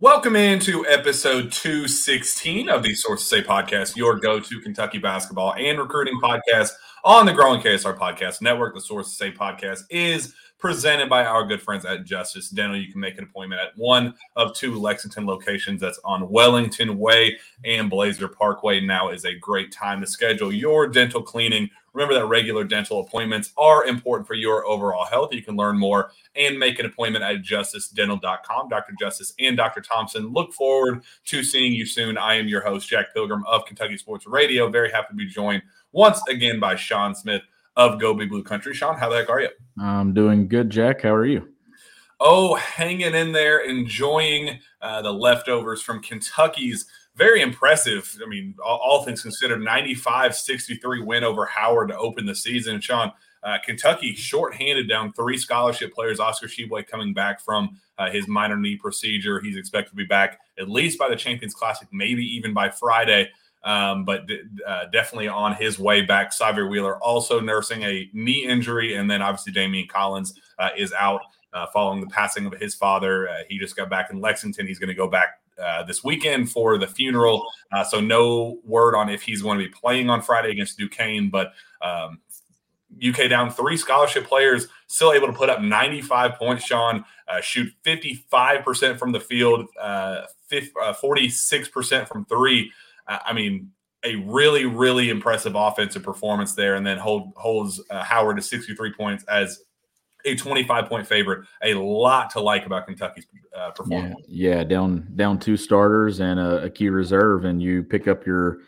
Welcome into episode 216 of the Sources Say podcast, your go to Kentucky basketball and recruiting podcast on the growing KSR Podcast Network. The Sources Say podcast is presented by our good friends at Justice Dental. You can make an appointment at one of two Lexington locations that's on Wellington Way and Blazer Parkway. Now is a great time to schedule your dental cleaning. Remember that regular dental appointments are important for your overall health. You can learn more and make an appointment at justicedental.com. Dr. Justice and Dr. Thompson look forward to seeing you soon. I am your host, Jack Pilgrim of Kentucky Sports Radio. Very happy to be joined once again by Sean Smith of Go Big Blue Country. Sean, how the heck are you? I'm doing good, Jack. How are you? Oh, hanging in there, enjoying uh, the leftovers from Kentucky's very impressive. I mean, all, all, things considered, 95 63 win over Howard to open the season. And Sean, uh, Kentucky shorthanded down three scholarship players. Oscar Tshiebwe coming back from uh, his minor knee procedure. He's expected to be back at least by the Champions Classic, maybe even by Friday. Um, but uh, definitely on his way back. Sahvir Wheeler also nursing a knee injury. And then obviously Daimion Collins uh, is out uh, following the passing of his father. Uh, he just got back in Lexington. He's going to go back uh, this weekend for the funeral. Uh, so no word on if he's going to be playing on Friday against Duquesne, but um, UK down three scholarship players, still able to put up 95 points, Sean, uh, shoot 55% from the field, 46% uh, from three. I mean, a really, really impressive offensive performance there, and then hold, holds Howard to 63 points as a 25 point favorite. A lot to like about Kentucky's uh, performance. Yeah, yeah, down down two starters and a, a, key reserve, and you pick up your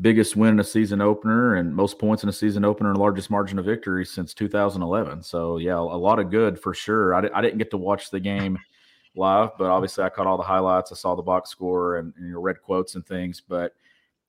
biggest win in a season opener and most points in a season opener and largest margin of victory since 2011. So yeah, a lot of good for sure. I, I didn't get to watch the game live, but obviously I caught all the highlights. I saw the box score and, and your red quotes and things, but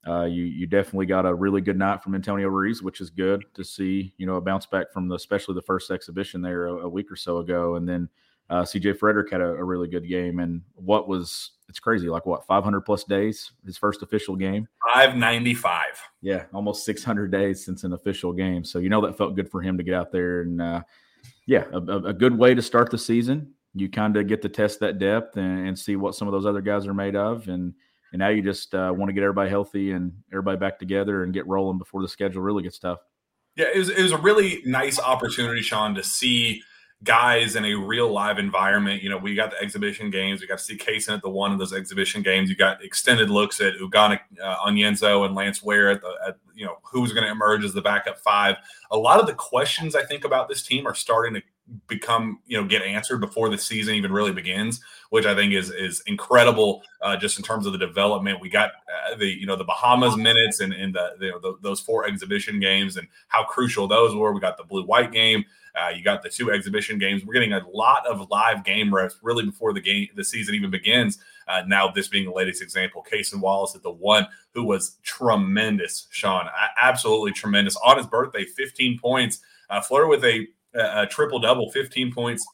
uh, you you definitely got a really good night from Antonio Reeves, which is good to see. You know, a bounce back from the especially the first exhibition there a, a week or so ago, and then uh, CJ Frederick had a, a, really good game. And what was it's crazy, like what 500 plus days his first official game, 595. Yeah, almost 600 days since an official game. So you know that felt good for him to get out there and uh, yeah, a, a, good way to start the season. You kind of get to test that depth and, and see what some of those other guys are made of, and and now you just uh, want to get everybody healthy and everybody back together and get rolling before the schedule really gets tough. Yeah, it was, it was a really nice opportunity, Sean, to see guys in a real live environment. You know, we got the exhibition games. We got to see Cason at the one of those exhibition games. You got extended looks at Ugonna uh, Onyenso and Lance Ware at the, at, you know, who's going to emerge as the backup five. A lot of the questions I think about this team are starting to become you know get answered before the season even really begins which i think is is incredible uh, just in terms of the development. We got uh, the you know the bahamas minutes and, and the, the, the, those four exhibition games and how crucial those were. We got the blue white game uh, you got the two exhibition games. We're getting a lot of live game reps really before the game the season even begins. Uh, now this being the latest example Cason Wallace at the one who was tremendous sean absolutely tremendous. On his birthday 15 points uh, flirted with a a triple double, 15 points,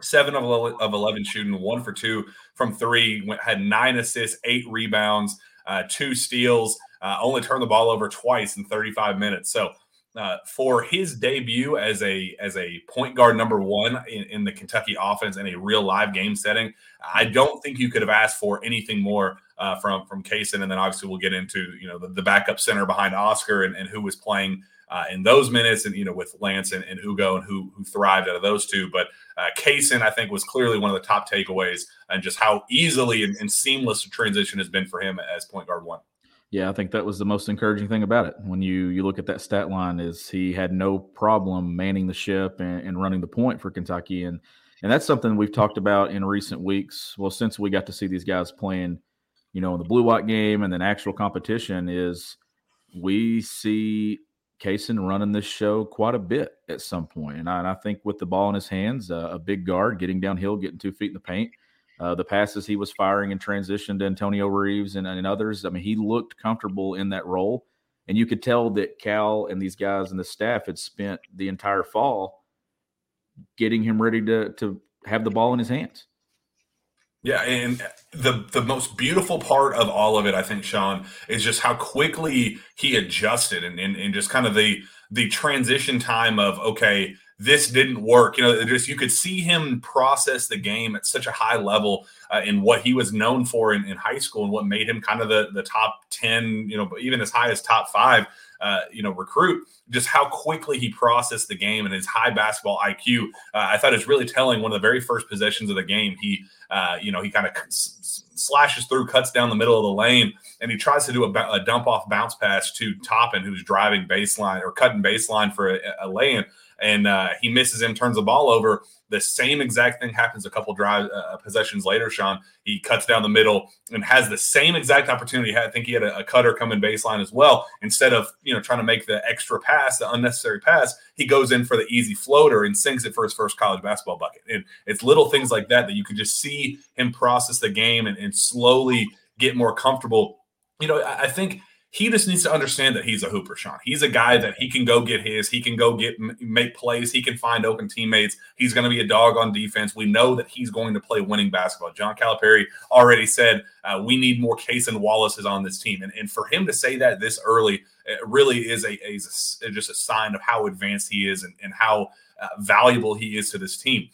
seven of 11 shooting, one for two from three, went, had nine assists, eight rebounds, uh, two steals, uh, only turned the ball over twice in 35 minutes. So, uh, for his debut as a as a point guard number one in, in, the Kentucky offense in a real live game setting, I don't think you could have asked for anything more uh, from from Cason. And then obviously we'll get into you know the, the backup center behind Oscar and, and who was playing uh, in those minutes, and you know with Lance and, and Ugo and who who thrived out of those two. But uh, Cason, I think, was clearly one of the top takeaways, and just how easily and, and seamless the transition has been for him as point guard one. Yeah, I think that was the most encouraging thing about it. When you you look at that stat line, is he had no problem manning the ship and, and running the point for Kentucky, and and that's something we've talked about in recent weeks. Well, since we got to see these guys playing, you know, in the blue white game and then actual competition, is we see Cason running this show quite a bit at some point. And I, and I think with the ball in his hands, uh, a big guard getting downhill, getting two feet in the paint, uh, the passes he was firing in transition to Antonio Reeves and, and others, I mean, he looked comfortable in that role. And you could tell that Cal and these guys and the staff had spent the entire fall getting him ready to, to have the ball in his hands. Yeah, and the the most beautiful part of all of it, I think, Sean, is just how quickly he adjusted and, and, and just kind of the the transition time of okay, this didn't work. You know, just you could see him process the game at such a high level uh, in what he was known for in, in high school and what made him kind of the the top ten, you know, even as high as top five uh, you know, recruit, just how quickly he processed the game and his high basketball IQ. Uh, I thought it's really telling. One of the very first possessions of the game, he, uh, you know, he kind of slashes through, cuts down the middle of the lane, and he tries to do a, dump off bounce pass to Toppin, who's driving baseline or cutting baseline for a, a lay-in and uh, he misses him, turns the ball over. The same exact thing happens a couple drive uh, possessions later. Sean he cuts down the middle and has the same exact opportunity. I think he had a, a cutter coming baseline as well. Instead of you know trying to make the extra pass, the unnecessary pass, he goes in for the easy floater and sinks it for his first college basketball bucket. And it's little things like that that you can just see him process the game and, and slowly get more comfortable. You know, I, I think he just needs to understand that he's a hooper, Sean. He's a guy that he can go get his, he can go get make plays, he can find open teammates. He's going to be a dog on defense. We know that he's going to play winning basketball. John Calipari already said uh, we need more Cason Wallace's on this team, and, and for him to say that this early really is a, a, a, just a sign of how advanced he is and, and how uh, valuable he is to this team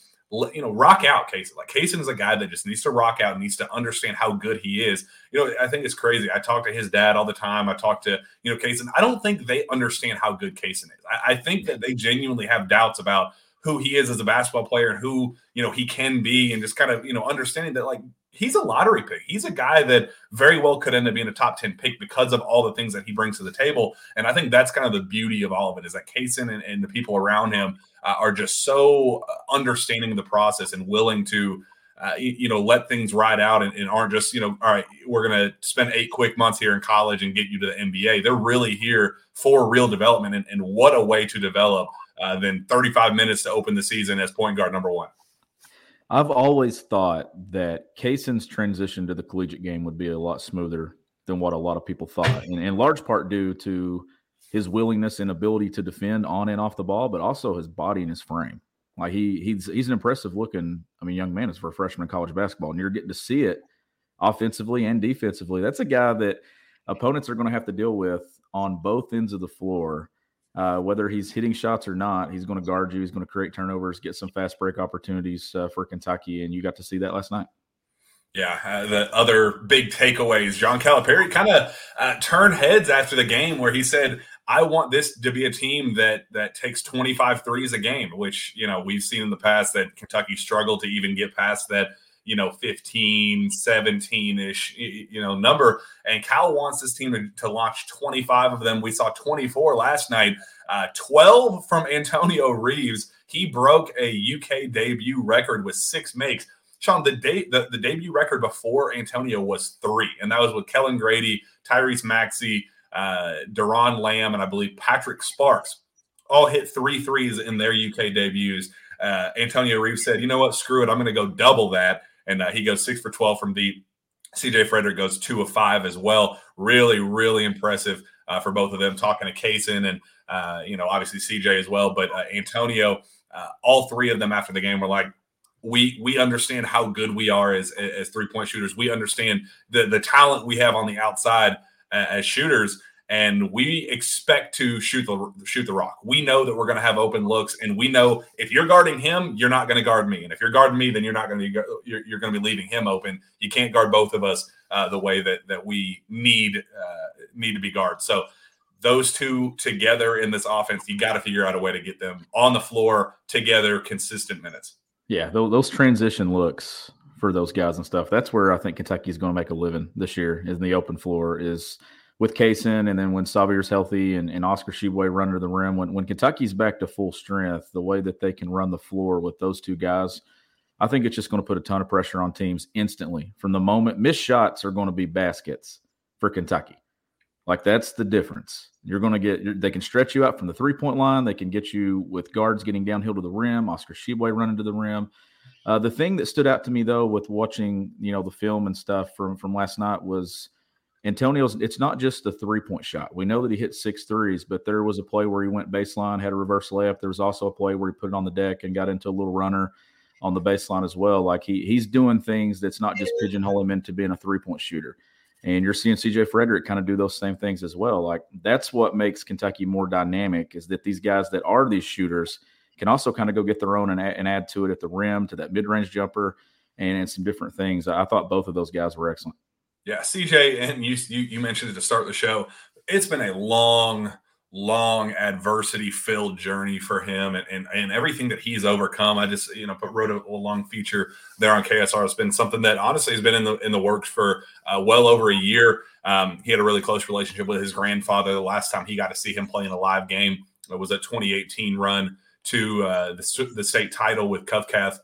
you know, rock out Cason. Like Cason is a guy that just needs to rock out, needs to understand how good he is. You know, I think it's crazy. I talk to his dad all the time. I talk to, you know, Cason. I don't think they understand how good Cason is. I, I think that they genuinely have doubts about who he is as a basketball player and who, you know, he can be and just kind of, you know, understanding that like he's a lottery pick. He's a guy that very well could end up being a top 10 pick because of all the things that he brings to the table. And I think that's kind of the beauty of all of it is that Cason and, and the people around him uh, are just so uh, understanding the process and willing to, uh, you, you, know, let things ride out and, and, aren't just, you know, all right, we're going to spend eight quick months here in college and get you to the NBA. They're really here for real development. And, and what a way to develop uh, than 35 minutes to open the season as point guard number one. I've always thought that Cason's transition to the collegiate game would be a lot smoother than what a lot of people thought, and in large part due to his willingness and ability to defend on and off the ball, but also his body and his frame. Like he he's he's an impressive looking, I mean, young man as for a freshman in college basketball, and you're getting to see it offensively and defensively. That's a guy that opponents are going to have to deal with on both ends of the floor uh, whether he's hitting shots or not, he's going to guard you. He's going to create turnovers, get some fast break opportunities uh, for Kentucky, and you got to see that last night. Yeah, uh, the other big takeaways. John Calipari kind of uh, turned heads after the game, where he said, "I want this to be a team that that takes 25 threes a game," which you know we've seen in the past that Kentucky struggled to even get past that you know 15 17 ish you know number and cal wants this team to, to, launch 25 of them we saw 24 last night uh, 12 from antonio reeves he broke a uk debut record with six makes sean the date the, the debut record before antonio was three and that was with Kellan grady tyrese maxey uh, Doron Lamb, and I believe Patrick Sparks all hit three threes in their UK debuts. Uh, Antonio Reeves said, "You know what? Screw it. I'm going to go double that." And uh, he goes six for 12 from deep. CJ Frederick goes two of five as well. Really, really impressive uh, for both of them. Talking to Cason and, uh, you know, obviously CJ as well, but uh, Antonio, uh, all three of them after the game were like, we we understand how good we are as as three point shooters. We understand the the talent we have on the outside uh, as shooters, and we expect to shoot the shoot the rock. We know that we're going to have open looks, and we know if you're guarding him, you're not going to guard me, and if you're guarding me, then you're not going to you're, you're going to be leaving him open. You can't guard both of us uh, the way that that we need uh, need to be guarded. So those two together in this offense, you got to figure out a way to get them on the floor together, consistent minutes. Yeah, those transition looks for those guys and stuff. That's where I think Kentucky is going to make a living this year. Is in the open floor is with Cason, and then when Sahvir's healthy and, and Oscar Tshiebwe run to the rim, when when Kentucky's back to full strength, the way that they can run the floor with those two guys, I think it's just going to put a ton of pressure on teams instantly. From the moment missed shots are going to be baskets for Kentucky. Like that's the difference. You're going to get. They can stretch you out from the three point line. They can get you with guards getting downhill to the rim. Oscar Tshiebwe running to the rim. Uh, the thing that stood out to me though, with watching you know the film and stuff from from last night was Antonio's. It's not just the three point shot. We know that he hit six threes, but there was a play where he went baseline, had a reverse layup. There was also a play where he put it on the deck and got into a little runner on the baseline as well. Like he he's doing things that's not just pigeonhole him into being a three point shooter. And you're seeing CJ Frederick kind of do those same things as well. Like that's what makes Kentucky more dynamic is that these guys that are these shooters can also kind of go get their own and add, and add to it at the rim, to that mid range jumper, and, and some different things. I thought both of those guys were excellent. Yeah, CJ, and you, you you mentioned it to start the show. It's been a long long adversity filled journey for him and, and, and everything that he's overcome. I just, you know, put, wrote a, a, long feature there on KSR. It's been something that honestly has been in the, in the works for uh, well over a year. Um, he had a really close relationship with his grandfather. The last time he got to see him play in a live game it was a 2018 run to uh, the, the state title with Covcath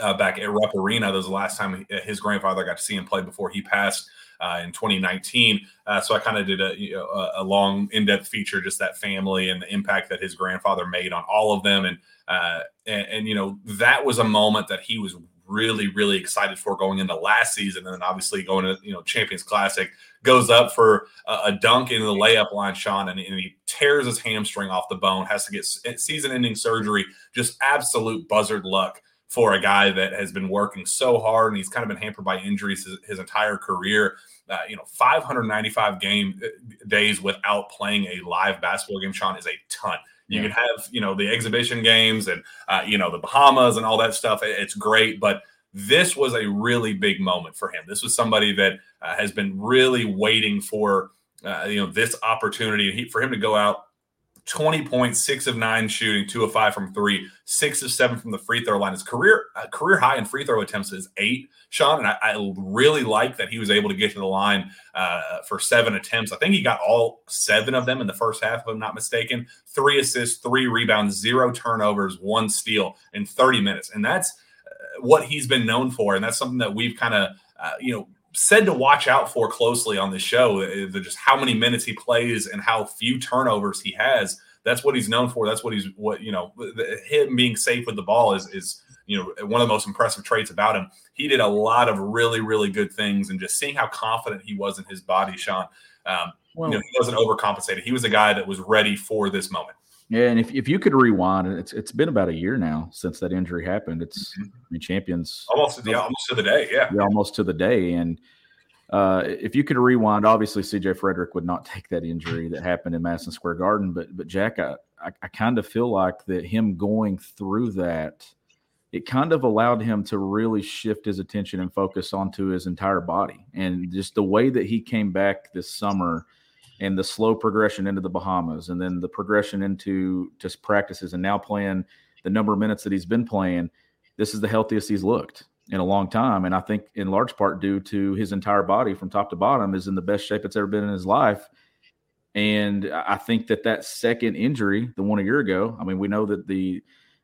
uh, back at Rupp Arena. That was the last time his grandfather got to see him play before he passed uh, in 2019. Uh, so I kind of did a, you know, a, long, in-depth feature, just that family and the impact that his grandfather made on all of them. And, uh, and, and you know that was a moment that he was really, really excited for going into last season, and then obviously going to you know Champions Classic goes up for a, a dunk into the layup line, Sean, and, and, he tears his hamstring off the bone, has to get season-ending surgery. Just absolute buzzard luck for a guy that has been working so hard and he's kind of been hampered by injuries his, his entire career uh, you know, 595 game uh, days without playing a live basketball game, Sean, is a ton. You yeah. can have, you know, the exhibition games and, uh, you know, the Bahamas and all that stuff. It's great. But this was a really big moment for him. This was somebody that uh, has been really waiting for, uh, you know, this opportunity he, for him to go out 20 points, six of nine shooting, two of five from three, six of seven from the free throw line. His career uh, career high in free throw attempts is eight, Sean. And I, I really like that he was able to get to the line uh, for seven attempts. I think he got all seven of them in the first half, if I'm not mistaken. Three assists, three rebounds, zero turnovers, one steal in 30 minutes. And that's uh, what he's been known for. And that's something that we've kind of, uh, you know, said to watch out for closely on this show. Uh, just how many minutes he plays and how few turnovers he has. That's what he's known for. That's what he's what you know. Him being safe with the ball is is you know one of the most impressive traits about him. He did a lot of really really good things, and just seeing how confident he was in his body, Sean. Um, well, you know, he wasn't overcompensated. He was a guy that was ready for this moment. Yeah, and if, if you could rewind, it's it's been about a year now since that injury happened. It's mm-hmm. I mean, champions almost yeah, almost to the day. Yeah, yeah almost to the day. And uh, if you could rewind, obviously CJ Frederick would not take that injury that happened in Madison Square Garden. But but Jack, I I, I kind of feel like that him going through that, it kind of allowed him to really shift his attention and focus onto his entire body and just the way that he came back this summer and the slow progression into the Bahamas and then the progression into just practices and now playing the number of minutes that he's been playing, this is the healthiest he's looked in a long time. And I think in large part due to his entire body from top to bottom is in the best shape it's ever been in his life. And I think that that second injury, the one a year ago, I mean, we know that the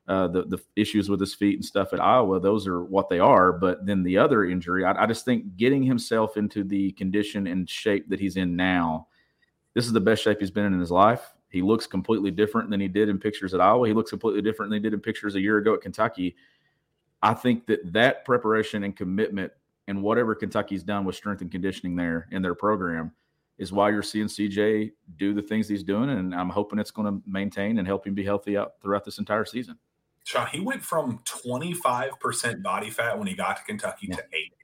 uh, the the issues with his feet and stuff at Iowa, those are what they are. But then the other injury, I, I just think getting himself into the condition and shape that he's in now this is the best shape he's been in in his life. He looks completely different than he did in pictures at Iowa. He looks completely different than he did in pictures a year ago at Kentucky. I think that that preparation and commitment and whatever Kentucky's done with strength and conditioning there in their program is why you're seeing CJ do the things he's doing. And I'm hoping it's going to maintain and help him be healthy out throughout this entire season. Sean, he went from 25% body fat when he got to Kentucky yeah. to eight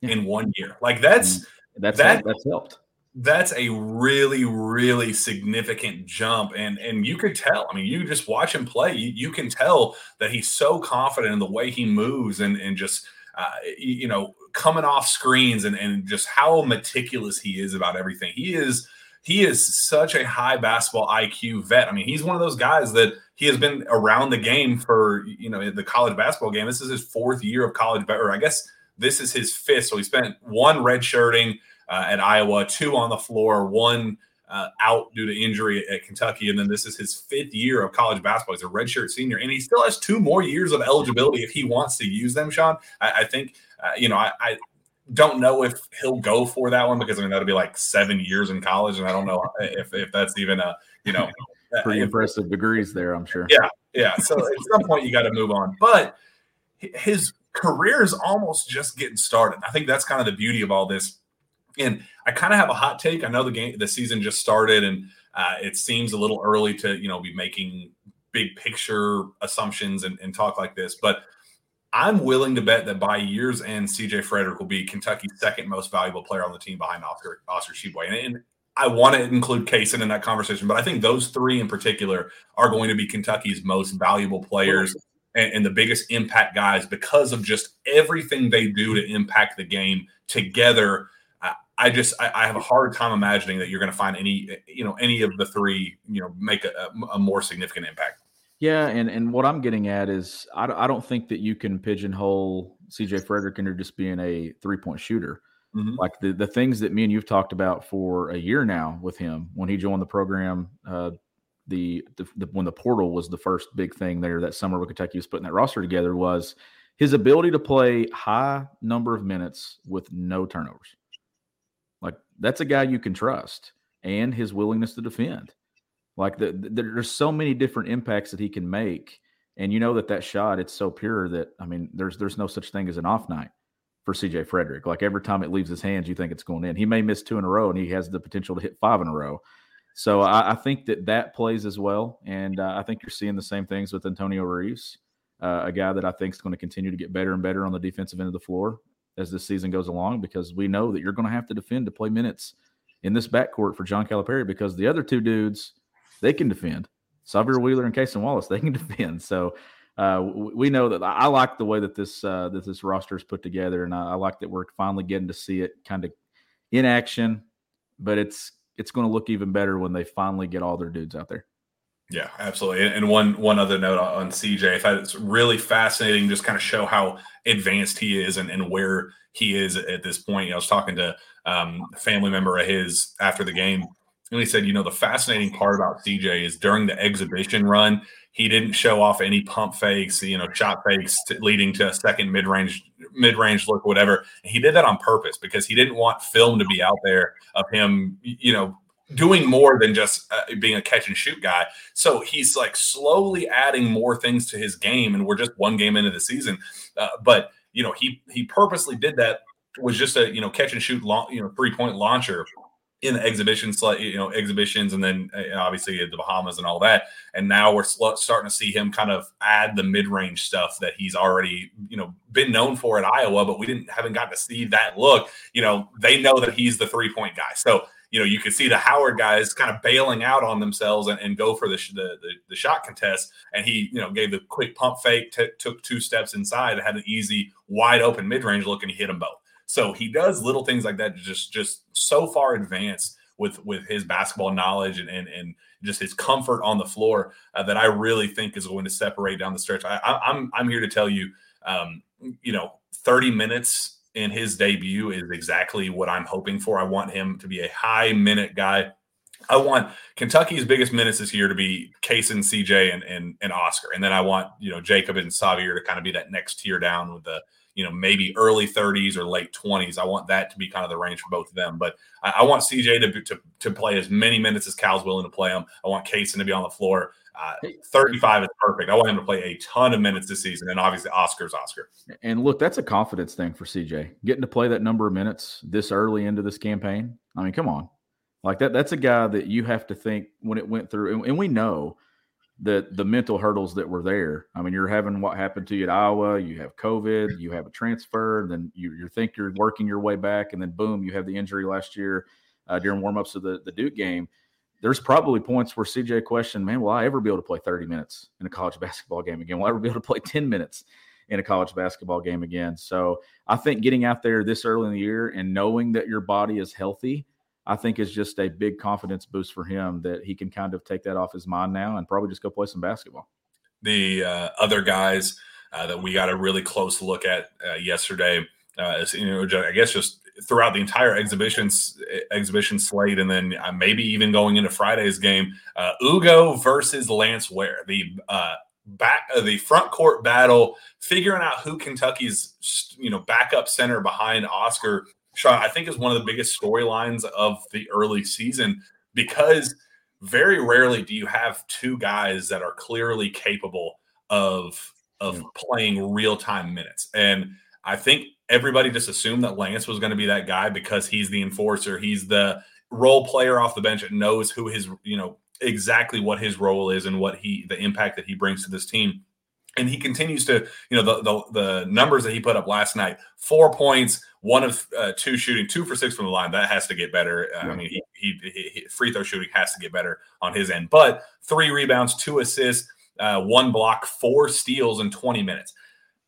yeah. in one year. Like that's and that's that, that's helped that's a really really significant jump and and you could tell i mean you just watch him play you, you can tell that he's so confident in the way he moves and and just uh, you know coming off screens and and just how meticulous he is about everything. He is he is such a high basketball iq vet. I mean he's one of those guys that he has been around the game for you know the college basketball game. This is his fourth year of college or i guess this is his fifth so he spent one red shirting uh, at Iowa, two on the floor, one uh, out due to injury at Kentucky, and then this is his fifth year of college basketball. He's a redshirt senior, and he still has two more years of eligibility if he wants to use them. Sean, I, I think uh, you know I, I don't know if he'll go for that one because I mean that'll be like seven years in college, and I don't know if, if that's even a you know pretty impressive degrees there. I'm sure. Yeah, yeah. So at some point you got to move on, but his career is almost just getting started. I think that's kind of the beauty of all this. And I kind of have a hot take. I know the game, the season just started, and uh, it seems a little early to you know be making big picture assumptions and, and talk like this, but I'm willing to bet that by year's end, CJ Frederick will be Kentucky's second most valuable player on the team behind Oscar Oscar Tshiebwe. And, and I want to include Cason in that conversation, but I think those three in particular are going to be Kentucky's most valuable players and, the biggest impact guys because of just everything they do to impact the game together. I just I, I have a hard time imagining that you're going to find any you know any of the three you know make a, a more significant impact. Yeah, and and what I'm getting at is I, I don't think that you can pigeonhole CJ Frederick into just being a three point shooter. Mm-hmm. Like the the things that me and you've talked about for a year now with him when he joined the program, uh, the, the, the when the portal was the first big thing there that summer when Kentucky was putting that roster together was his ability to play high number of minutes with no turnovers. That's a guy you can trust, and his willingness to defend. Like the, the, there's so many different impacts that he can make, and you know that that shot it's so pure that I mean there's there's no such thing as an off night for CJ Frederick. Like every time it leaves his hands, you think it's going in. He may miss two in a row, and he has the potential to hit five in a row. So I, I think that that plays as well, and uh, I think you're seeing the same things with Antonio Reeves, uh, a guy that I think is going to continue to get better and better on the defensive end of the floor as this season goes along, because we know that you're going to have to defend to play minutes in this backcourt for John Calipari because the other two dudes they can defend. Sahvir Wheeler and Cason Wallace, they can defend. So uh, we know that I like the way that this uh, that this roster is put together, and I, I like that we're finally getting to see it kind of in action. But it's it's going to look even better when they finally get all their dudes out there. Yeah, absolutely. And one one other note on CJ, I thought it's really fascinating, just kind of show how advanced he is and, and where he is at this point. You know, I was talking to um, a family member of his after the game, and he said, you know, the fascinating part about CJ is during the exhibition run, he didn't show off any pump fakes, you know, shot fakes to, leading to a second mid range mid range look, whatever. he did that on purpose because he didn't want film to be out there of him, you know, doing more than just uh, being a catch and shoot guy. So he's like slowly adding more things to his game, and we're just one game into the season. Uh, but you know, he he purposely did that was just a you know catch and shoot long, you know three point launcher in the exhibitions, you know, exhibitions, and then uh, obviously the Bahamas and all that. And now we're starting to see him kind of add the mid-range stuff that he's already, you know, been known for at Iowa, but we didn't haven't gotten to see that look. You know, they know that he's the three-point guy, so you know you could see the Howard guys kind of bailing out on themselves and, and go for the, the, the the shot contest, and he you know gave the quick pump fake, t- took two steps inside, and had an easy wide open mid-range look, and he hit them both. So he does little things like that, just just so far advanced with with his basketball knowledge and and, and just his comfort on the floor uh, that I really think is going to separate down the stretch. I, am I'm, I'm here to tell you, um, you know, 30 minutes in his debut is exactly what I'm hoping for. I want him to be a high minute guy. I want Kentucky's biggest minutes this year to be Cason, CJ, and, and and Oscar, and then I want you know Jacob and Sahvir to kind of be that next tier down with the you know, maybe early 30s or late 20s. I want that to be kind of the range for both of them. But I, I want CJ to, to, to play as many minutes as Cal's willing to play them. I want Cason to be on the floor. Uh, 35 is perfect. I want him to play a ton of minutes this season. And obviously, Oscar's Oscar. And look, that's a confidence thing for CJ. Getting to play that number of minutes this early into this campaign. I mean, come on. Like that, that's a guy that you have to think when it went through. and, and we know that the mental hurdles that were there. I mean, you're having what happened to you at Iowa. You have COVID. You have a transfer. And then you you think you're working your way back, and then boom, you have the injury last year uh, during warmups of the the Duke game. There's probably points where CJ questioned, man, will I ever be able to play 30 minutes in a college basketball game again? Will I ever be able to play 10 minutes in a college basketball game again? So I think getting out there this early in the year and knowing that your body is healthy I think is just a big confidence boost for him that he can kind of take that off his mind now and probably just go play some basketball. The uh, other guys uh, that we got a really close look at uh, yesterday, uh, is, you know, I guess just throughout the entire exhibitions exhibition slate, and then uh, maybe even going into Friday's game, uh, Ugo versus Lance Ware, the uh, back uh, the front court battle, figuring out who Kentucky's you know backup center behind Oscar Sean, I think is one of the biggest storylines of the early season because very rarely do you have two guys that are clearly capable of of playing real time minutes. And I think everybody just assumed that Lance was going to be that guy because he's the enforcer, he's the role player off the bench that knows who his you know exactly what his role is and what he the impact that he brings to this team. And he continues to you know the, the, the numbers that he put up last night four points one of uh, two shooting two for six from the line that has to get better. Uh, i mean he, he, he, free throw shooting has to get better on his end. But three rebounds two assists uh, one block four steals in 20 minutes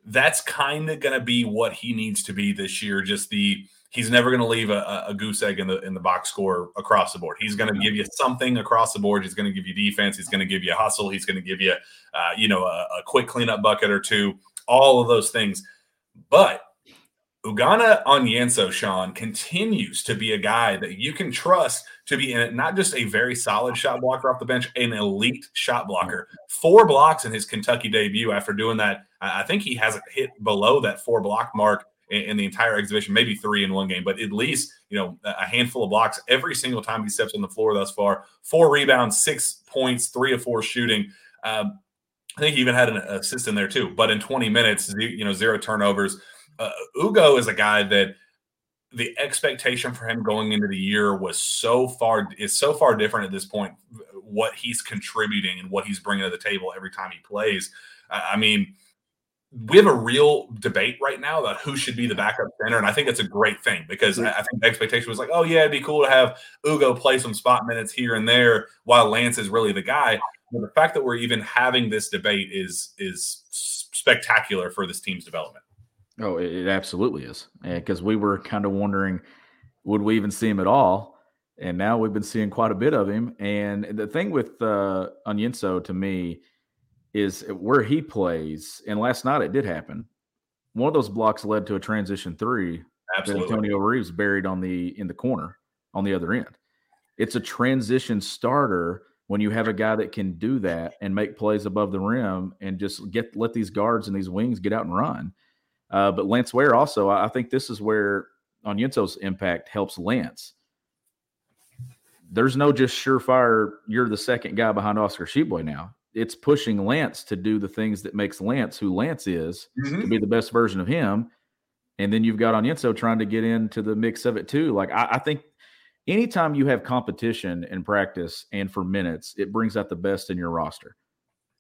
that's kind of going to be what he needs to be this year just the he's never going to leave a, a, goose egg in the in the box score across the board. He's going to give you something across the board. He's going to give you defense. He's going to give you a hustle. He's going to give you, uh, you know, a, a, quick cleanup bucket or two. All of those things, but Ugonna Onyenso, Sean, continues to be a guy that you can trust to be in not just a very solid shot blocker off the bench, an elite shot blocker. Four blocks in his Kentucky debut after doing that. I think he hasn't hit below that four block mark in, in, the entire exhibition, maybe three in one game, but at least you know a handful of blocks every single time he steps on the floor thus far. Four rebounds, six points, three of four shooting. Um, I think he even had an assist in there too. But in 20 minutes, you know, zero turnovers. Uh, Ugo is a guy that the expectation for him going into the year was so far is so far different at this point. What he's contributing and what he's bringing to the table every time he plays. I mean we have a real debate right now about who should be the backup center, and I think it's a great thing because I think the expectation was like, oh yeah, it'd be cool to have Ugo play some spot minutes here and there while Lance is really the guy. But the fact that we're even having this debate is is spectacular for this team's development. Oh, it absolutely is, because we were kind of wondering, would we even see him at all? And now we've been seeing quite a bit of him. And the thing with uh, Onyenso to me is where he plays. And last night it did happen. One of those blocks led to a transition three. Absolutely. Antonio Reeves buried on the in the corner on the other end. It's a transition starter when you have a guy that can do that and make plays above the rim and just get let these guards and these wings get out and run. Uh, but Lance Ware also, I think this is where Onyenso's impact helps Lance. There's no just surefire. You're the second guy behind Oscar Tshiebwe now it's pushing Lance to do the things that makes Lance who Lance is mm-hmm. to be the best version of him. And then you've got Onyenso trying to get into the mix of it too. Like I, I think anytime you have competition in practice and for minutes, it brings out the best in your roster.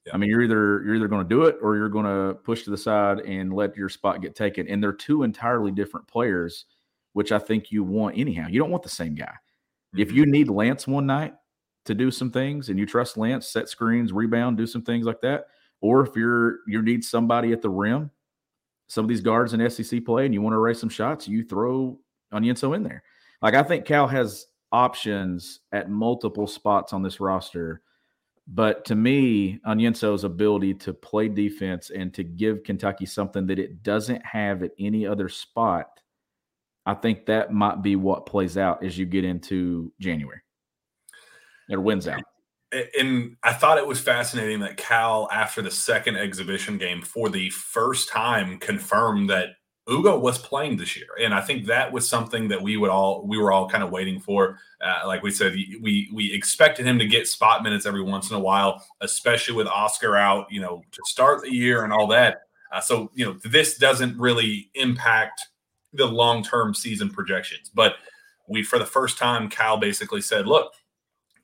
Yeah. I mean, you're either you're either going to do it or you're going to push to the side and let your spot get taken. And they're two entirely different players, which I think you want anyhow. You don't want the same guy. Mm-hmm. If you need Lance one night, to do some things and you trust Lance, set screens, rebound, do some things like that. Or if you're you need somebody at the rim, some of these guards in SEC play, and you want to raise some shots, you throw Onyenso in there. Like I think Cal has options at multiple spots on this roster. But to me, Onyenso's ability to play defense and to give Kentucky something that it doesn't have at any other spot, I think that might be what plays out as you get into January or wins out. And I thought it was fascinating that Cal, after the second exhibition game, for the first time, confirmed that Ugo was playing this year, and I think that was something that we would all we were all kind of waiting for. Uh, like we said, we we expected him to get spot minutes every once in a while, especially with Oscar out, you know, to start the year and all that. Uh, so you know, this doesn't really impact the long term season projections, but we for the first time, Cal basically said, "Look,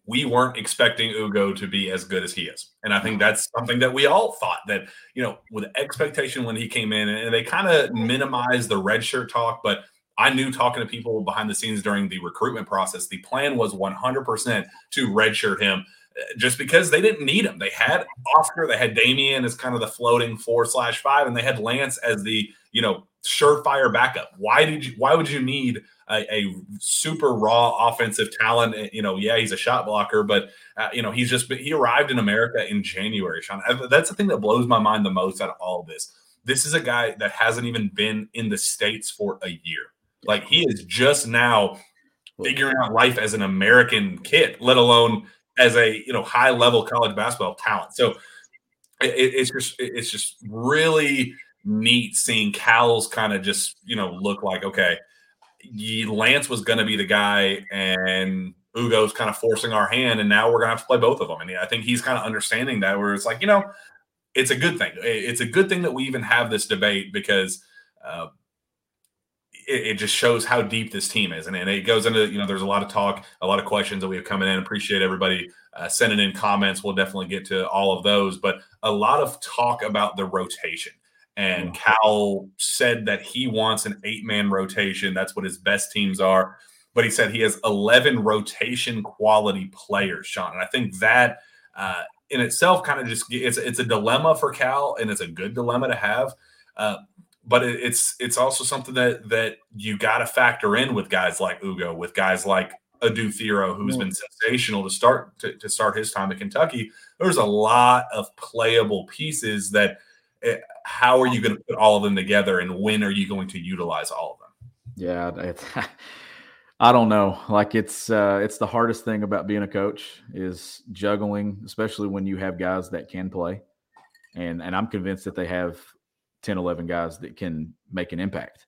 we weren't expecting Ugo to be as good as he is. And I think that's something that we all thought that, you know, with expectation when he came in, and they kind of minimized the red shirt talk, but I knew talking to people behind the scenes during the recruitment process, the plan was 100% to redshirt him uh, just because they didn't need him. They had Oscar, they had Daimion as kind of the floating four slash five, and they had Lance as the, you know, surefire backup. Why did you, why would you need a, a, super raw offensive talent. Eh, you know, yeah, he's a shot blocker, but uh, you know, he's just he arrived in America in January. Sean, that's the thing that blows my mind the most out of all of this. This is a guy that hasn't even been in the states for a year. Like he is just now figuring out life as an American kid, let alone as a you know high level college basketball talent. So it, it's just it's just really neat seeing Cal's kind of just you know look like okay, Lance was going to be the guy, and Ugo's kind of forcing our hand, and now we're going to have to play both of them. And I think he's kind of understanding that where it's like you know, it's a good thing. It's a good thing that we even have this debate because. Uh, it, it, just shows how deep this team is. And, and it goes into, you know, there's a lot of talk, a lot of questions that we have coming in. Appreciate everybody uh, sending in comments. We'll definitely get to all of those, but a lot of talk about the rotation. And Cal said that he wants an eight man rotation. That's what his best teams are. But he said he has 11 rotation quality players, Sean. And I think that uh, in itself kind of just it's, it's a dilemma for Cal, and it's a good dilemma to have. Uh, but it, it's it's also something that that you got to factor in with guys like Ugo, with guys like Adou Thiero, who's been sensational to start to, to, start his time at Kentucky. There's a lot of playable pieces that. How are you going to put all of them together, and when are you going to utilize all of them? Yeah, I don't know. Like it's uh, it's the hardest thing about being a coach is juggling, especially when you have guys that can play, and and I'm convinced that they have 10, 11 guys that can make an impact.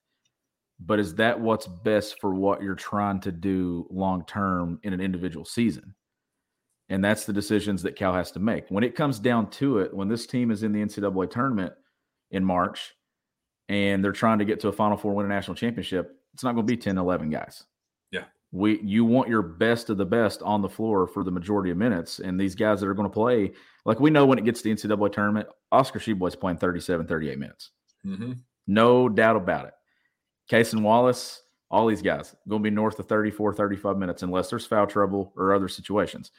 But is that what's best for what you're trying to do long term in an individual season? And that's the decisions that Cal has to make. When it comes down to it, when this team is in the NCAA tournament in March and they're trying to get to a Final Four, win a national championship, it's not going to be 10, 11 guys. Yeah. We you want your best of the best on the floor for the majority of minutes. And these guys that are going to play, like we know when it gets to the NCAA tournament, Oscar Tshiebwe's playing 37, 38 minutes. Mm-hmm. No doubt about it. Cason Wallace, all these guys going to be north of 34, 35 minutes unless there's foul trouble or other situations.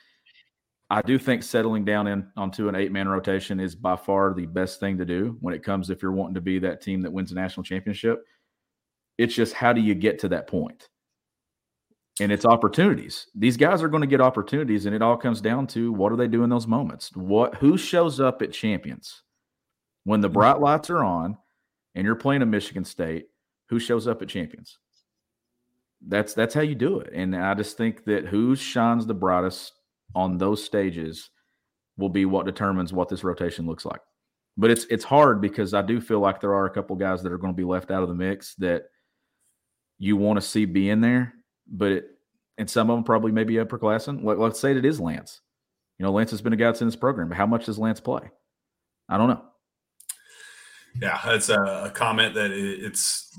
I do think settling down in onto an eight man rotation is by far the best thing to do when it comes if you're wanting to be that team that wins a national championship. It's just how do you get to that point? And it's opportunities. These guys are going to get opportunities, and it all comes down to what do they do in those moments? What who shows up at champions when the mm. bright lights are on and you're playing a Michigan State, who shows up at champions? That's that's how you do it. And I just think that who shines the brightest on those stages will be what determines what this rotation looks like. But it's it's hard because I do feel like there are a couple guys that are going to be left out of the mix that you want to see be in there, but it, and some of them probably maybe upperclassmen. Let, let's say it is Lance. You know, Lance has been a guy that's in this program, but how much does Lance play? I don't know. Yeah, that's a, comment that it's.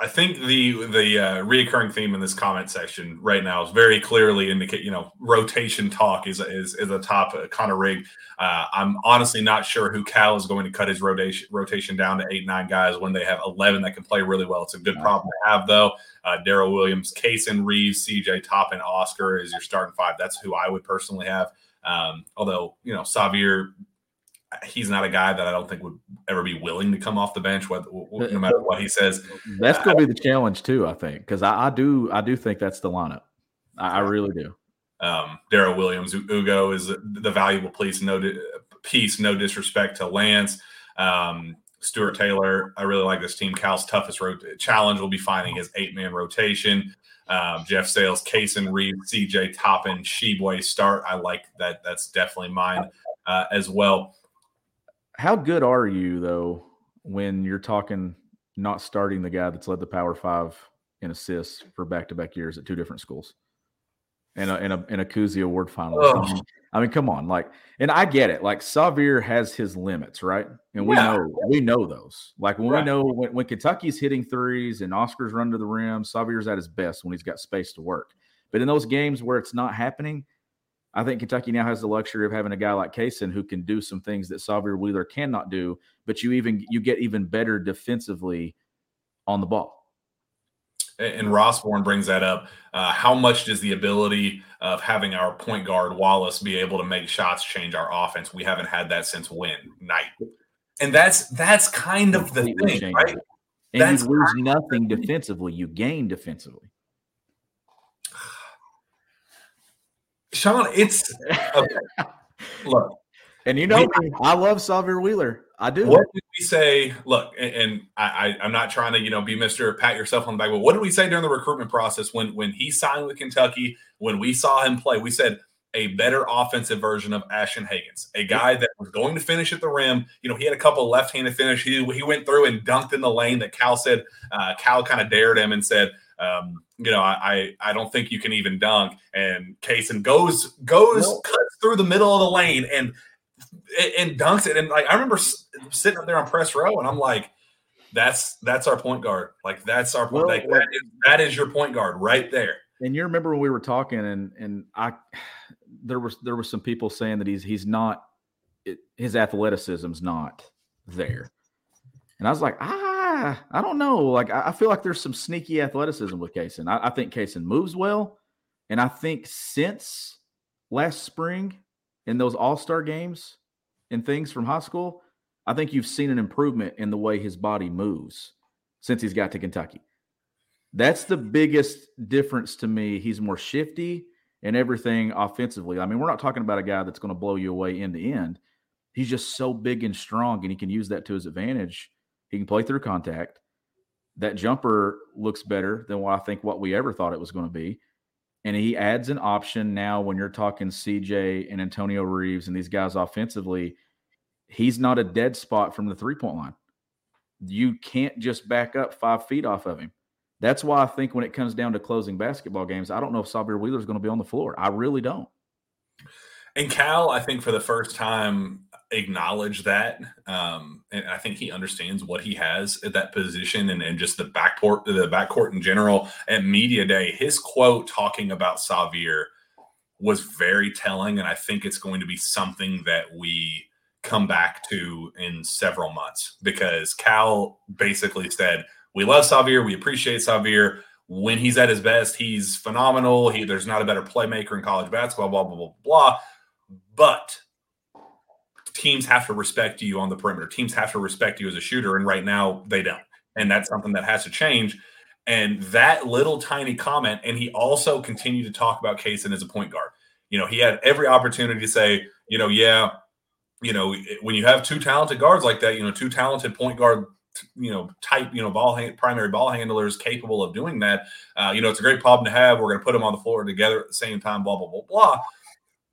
I think the the uh, reoccurring theme in this comment section right now is very clearly indicate. You know, rotation talk is is is a top uh, Connor Rigg. Uh, I'm honestly not sure who Cal is going to cut his rotation rotation down to eight nine guys when they have eleven that can play really well. It's a good problem to have though. Uh, Daryl Williams, Cason Reeves, C.J. Toppin, Oscar is your starting five. That's who I would personally have. Um, although you know Sahvir he's not a guy that I don't think would ever be willing to come off the bench, whether, no matter what he says. That's going to be the challenge too, I think, because I, I, do I do think that's the lineup. I, I really do. Um, Daryl Williams, Ugo is the valuable piece. No piece, no disrespect to Lance. Um, Stuart Taylor, I really like this team. Cal's toughest rot- challenge will be finding his eight man rotation. Um, Jeff Sales, Cason Reed, CJ Toppin, Tshiebwe start. I like that. That's definitely mine uh, as well. How good are you though when you're talking not starting the guy that's led the Power Five in assists for back-to-back years at two different schools, and a in a in a Cousy Award final? I mean, I mean, come on, like, and I get it. Like Sahvir has his limits, right? And we yeah. know we know those. Like when right. we know when, when Kentucky's hitting threes and Oscar's run to the rim, Sahvir's at his best when he's got space to work. But in those games where it's not happening, I think Kentucky now has the luxury of having a guy like Cason who can do some things that Sahvir Wheeler cannot do, but you even you get even better defensively on the ball. And Rossborn brings that up. Uh, how much does the ability of having our point guard Wallace be able to make shots change our offense? We haven't had that since when night, and that's that's kind of the thing, right? And that's you lose nothing defensively; you gain defensively. Sean, it's okay. look. And you know we, me, I love Sahvir Wheeler. I do. What did we say? Look, and, and I, I, am not trying to, you know, be Mr. Pat yourself on the back, but what did we say during the recruitment process when when he signed with Kentucky? When we saw him play, we said a better offensive version of Ashton Hagans, a guy that was going to finish at the rim. You know, he had a couple left-handed finish. He, he went through and dunked in the lane that Cal said, uh, Cal kind of dared him and said, um, you know, I, I don't think you can even dunk. And Cason goes goes cuts through the middle of the lane and and dunks it. And like I remember sitting up there on press row, and I'm like, that's that's our point guard. Like that's our point. Well, like that is, that is your point guard right there. And you remember when we were talking, and and I there was there was some people saying that he's he's not it, his athleticism's not there, and I was like, ah, I don't know. Like I, feel like there's some sneaky athleticism with Cason. I, I think Cason moves well, and I think since last spring in those All Star games and things from high school, I think you've seen an improvement in the way his body moves since he's got to Kentucky. That's the biggest difference to me. He's more shifty and everything offensively. I mean, we're not talking about a guy that's going to blow you away in the end. He's just so big and strong, and he can use that to his advantage. He can play through contact. That jumper looks better than what I think what we ever thought it was going to be. And he adds an option now when you're talking CJ and Antonio Reeves and these guys offensively. He's not a dead spot from the three point line. You can't just back up five feet off of him. That's why I think when it comes down to closing basketball games, I don't know if Sahvir Wheeler is going to be on the floor. I really don't. And Cal, I think for the first time, acknowledged that. Um, and I think he understands what he has at that position and, and just the backcourt, the backcourt in general. At Media Day, his quote talking about Sahvir was very telling. And I think it's going to be something that we come back to in several months because Cal basically said – we love Sahvir. We appreciate Sahvir. When he's at his best, he's phenomenal. He, there's not a better playmaker in college basketball, blah, blah, blah, blah. But teams have to respect you on the perimeter. Teams have to respect you as a shooter. And right now, they don't. And that's something that has to change. And that little tiny comment, and he also continued to talk about Cason as a point guard. You know, he had every opportunity to say, you know, yeah, you know, when you have two talented guards like that, you know, two talented point guard you know type you know ball hand, primary ball handlers capable of doing that uh, you know it's a great problem to have we're going to put them on the floor together at the same time blah blah blah blah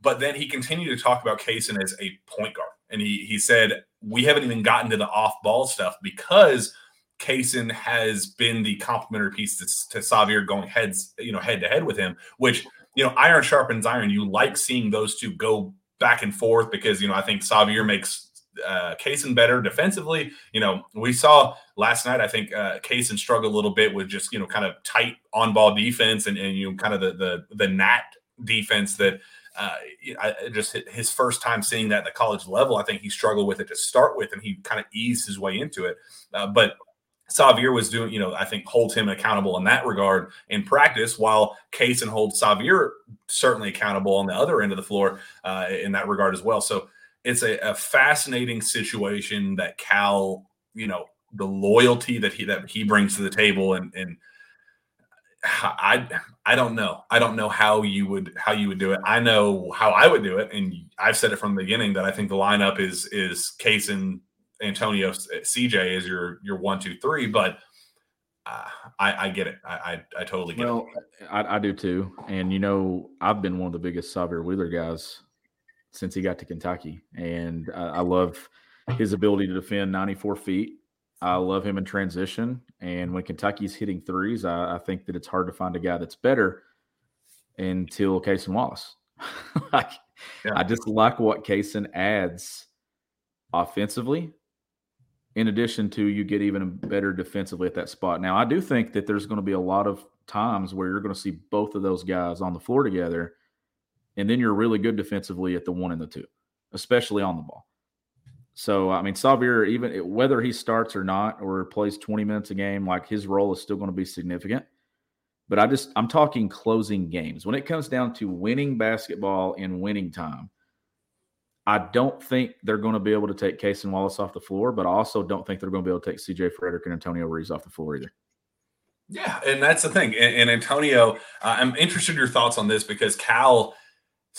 but then he continued to talk about Cason as a point guard and he he said we haven't even gotten to the off ball stuff because Cason has been the complementary piece to, to Sahvir going heads you know head to head with him which you know iron sharpens iron you like seeing those two go back and forth because you know I think Sahvir makes uh, Cason better defensively. You know, we saw last night. I think uh, Cason struggled a little bit with just you know kind of tight on ball defense and, and you know kind of the the the Nat defense that. Uh, I, just his first time seeing that at the college level, I think he struggled with it to start with, and he kind of eased his way into it. Uh, but Sahvir was doing, you know, I think holds him accountable in that regard in practice, while Cason holds Sahvir certainly accountable on the other end of the floor uh, in that regard as well. So it's a, a fascinating situation that Cal, you know, the loyalty that he that he brings to the table and and I I don't know. I don't know how you would how you would do it. I know how I would do it, and I've said it from the beginning that I think the lineup is is Cason Antonio CJ is your your one two three, but uh, I, I get it. I, I, I totally get well, it. I, I do too. And you know, I've been one of the biggest Sahvir Wheeler guys since he got to Kentucky, and I, I love his ability to defend 94 feet. I love him in transition, and when Kentucky's hitting threes, I, I think that it's hard to find a guy that's better until Cason Wallace. like, yeah. I just like what Cason adds offensively. In addition to you get even better defensively at that spot. Now, I do think that there's going to be a lot of times where you're going to see both of those guys on the floor together and then you're really good defensively at the one and the two, especially on the ball. So I mean, Sahvir, even whether he starts or not, or plays 20 minutes a game, like his role is still going to be significant. But I just I'm talking closing games. When it comes down to winning basketball in winning time, I don't think they're going to be able to take Cason Wallace off the floor, but I also don't think they're going to be able to take CJ Fredrick and Antonio Reeves off the floor either. Yeah, and that's the thing. And, and Antonio, uh, I'm interested in your thoughts on this because Cal –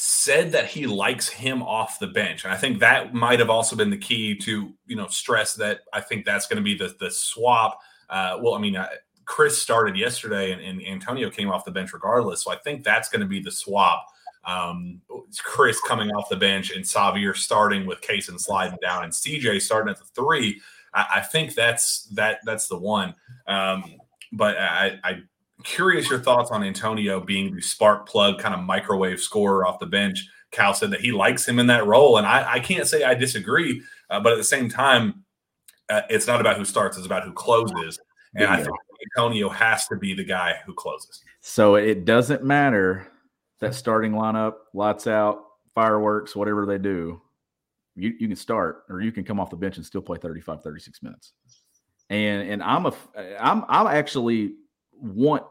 said that he likes him off the bench. And I think that might have also been the key to, you know, stress that I think that's going to be the the swap. Uh, well, I mean, uh, Chris started yesterday and, and, Antonio came off the bench regardless. So I think that's going to be the swap um, Chris coming off the bench and Sahvir starting with Cason sliding down and CJ starting at the three. I, I think that's that that's the one. Um, but I, I curious your thoughts on Antonio being the spark plug kind of microwave scorer off the bench. Cal said that he likes him in that role, and I, I can't say I disagree. Uh, but at the same time, uh, it's not about who starts; it's about who closes. And yeah. I think Antonio has to be the guy who closes. So it doesn't matter that starting lineup, lights out, fireworks, whatever they do. You, you can start or you can come off the bench and still play 35, 36 minutes. And and I'm a I'm I'm actually want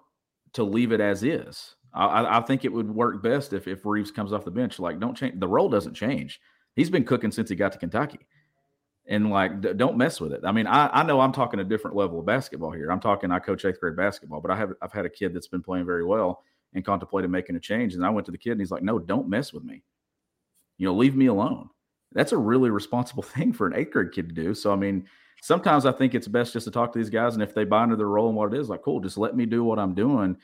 to leave it as is. I, I think it would work best if if Reeves comes off the bench. Like, don't change the role doesn't change. He's been cooking since he got to Kentucky and like don't mess with it. I mean, I, I know I'm talking a different level of basketball here. I'm talking I coach eighth grade basketball, but I have I've had a kid that's been playing very well and contemplated making a change. And I went to the kid and he's like, No, don't mess with me. You know, leave me alone. That's a really responsible thing for an eighth grade kid to do. So I mean, sometimes I think it's best just to talk to these guys, and if they buy into their role and what it is, like, cool, just let me do what I'm doing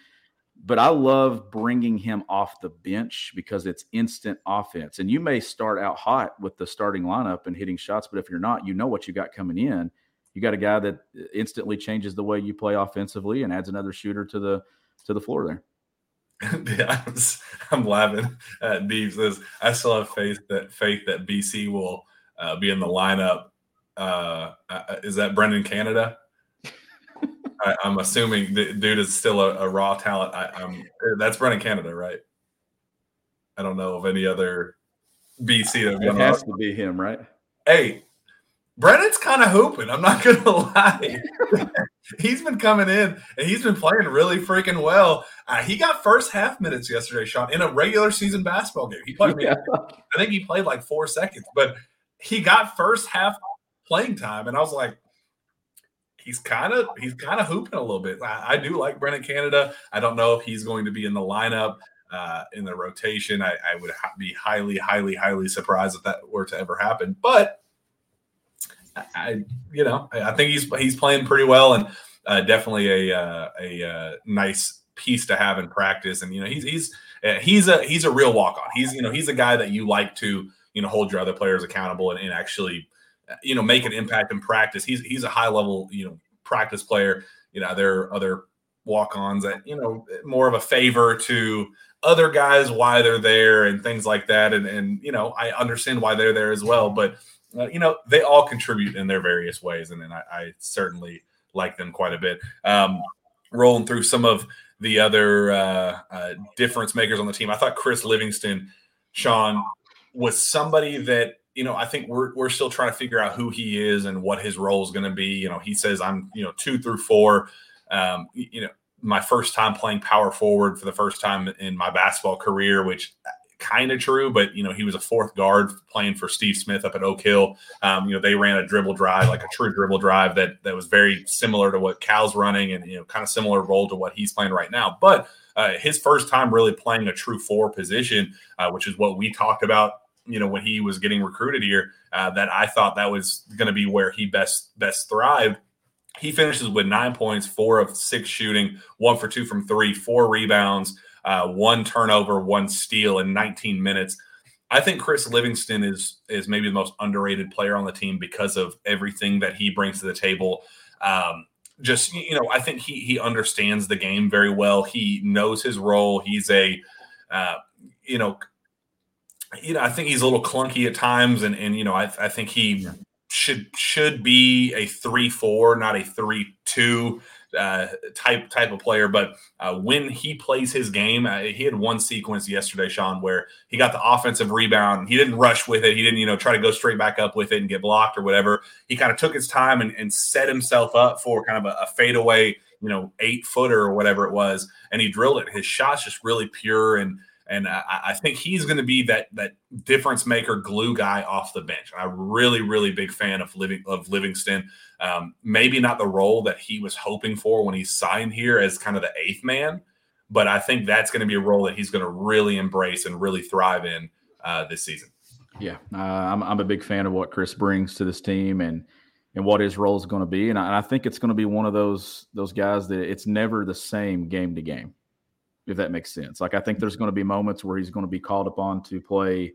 but I love bringing him off the bench because it's instant offense. And you may start out hot with the starting lineup and hitting shots, but if you're not, you know what you got coming in. You got a guy that instantly changes the way you play offensively and adds another shooter to the to the floor there. I'm laughing at says I still have faith that faith that BC will uh, be in the lineup. Uh, uh, is that Brendan Canada? I, am assuming the dude is still a, a raw talent. I, am that's Brendan Canada, right? I don't know of any other BC. That it has to be him, right? Hey, Brennan's kind of hooping. I'm not gonna lie. he's been coming in and he's been playing really freaking well. Uh, he got first half minutes yesterday, Sean, in a regular season basketball game. He played. Yeah. I think he played like four seconds, but he got first half playing time, and I was like, he's kind of he's kind of hooping a little bit. I, I, do like Brennan Canada. I don't know if he's going to be in the lineup uh, in the rotation. I, I would ha- be highly, highly, highly surprised if that were to ever happen. But I, you know, I think he's he's playing pretty well and uh, definitely a uh, a uh, nice piece to have in practice. And you know, he's he's uh, he's a he's a real walk on. He's you know he's a guy that you like to you know hold your other players accountable and, and actually you know, make an impact in practice. He's he's a high level, you know, practice player. You know, there are other walk-ons that you know more of a favor to other guys why they're there and things like that. And and you know, I understand why they're there as well. But uh, you know, they all contribute in their various ways, and then I, I certainly like them quite a bit. Um, rolling through some of the other uh, uh, difference makers on the team, I thought Chris Livingston, Sean, was somebody that you know, I think we're we're still trying to figure out who he is and what his role is going to be. You know, he says I'm you know two through four. Um, you know, my first time playing power forward for the first time in my basketball career, which uh, kind of true, but you know, he was a fourth guard playing for Steve Smith up at Oak Hill. Um, you know, they ran a dribble drive, like a true dribble drive that that was very similar to what Cal's running, and you know, kind of similar role to what he's playing right now. But uh, his first time really playing a true four position, uh, which is what we talked about you know when he was getting recruited here uh, that I thought that was going to be where he best best thrived. He finishes with nine points, four of six shooting, one for two from three, four rebounds, uh, one turnover, one steal in 19 minutes. I think Chris Livingston is is maybe the most underrated player on the team because of everything that he brings to the table. Um, just you know, I think he he understands the game very well. He knows his role. He's a uh, you know you know, I think he's a little clunky at times, and and you know, I, I think he should should be a three four, not a three two uh, type type of player. But uh, when he plays his game, uh, he had one sequence yesterday, Sean, where he got the offensive rebound. He didn't rush with it. He didn't, you know, try to go straight back up with it and get blocked or whatever. He kind of took his time and, and set himself up for kind of a, a fadeaway, you know, eight footer or whatever it was, and he drilled it. His shot's just really pure and and I, I think he's going to be that that difference maker, glue guy off the bench. I'm really, really big fan of living of Livingston. Um, maybe not the role that he was hoping for when he signed here as kind of the eighth man, but I think that's going to be a role that he's going to really embrace and really thrive in uh, this season. Yeah, uh, I'm, I'm a big fan of what Chris brings to this team and and what his role is going to be. And I, and I think it's going to be one of those those guys that it's never the same game to game if that makes sense. Like I think there's going to be moments where he's going to be called upon to play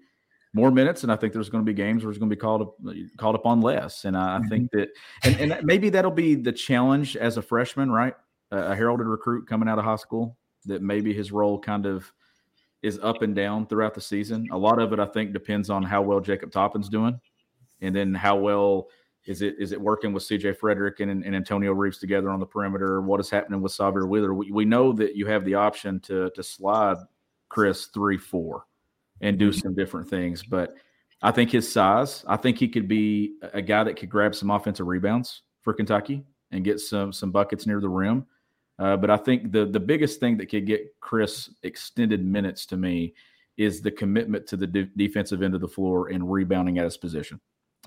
more minutes, and I think there's going to be games where he's going to be called called upon less. And I, mm-hmm. think that, and, and maybe that'll be the challenge as a freshman, right? A heralded recruit coming out of high school, that maybe his role kind of is up and down throughout the season. A lot of it, I think, depends on how well Jacob Toppin's doing, and then how well is it is it working with CJ Fredrick and, and Antonio Reeves together on the perimeter? What is happening with Sahvir Wheeler? We, we know that you have the option to to slide Chris three four and do mm-hmm. some different things, but I think his size, I think he could be a guy that could grab some offensive rebounds for Kentucky and get some some buckets near the rim. Uh, but I think the the biggest thing that could get Chris extended minutes to me is the commitment to the de- defensive end of the floor and rebounding at his position.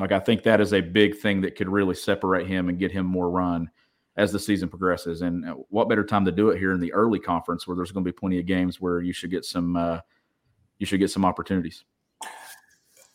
Like I think that is a big thing that could really separate him and get him more run as the season progresses. And uh, what better time to do it here in the early conference where there's going to be plenty of games where you should get some uh, you should get some opportunities.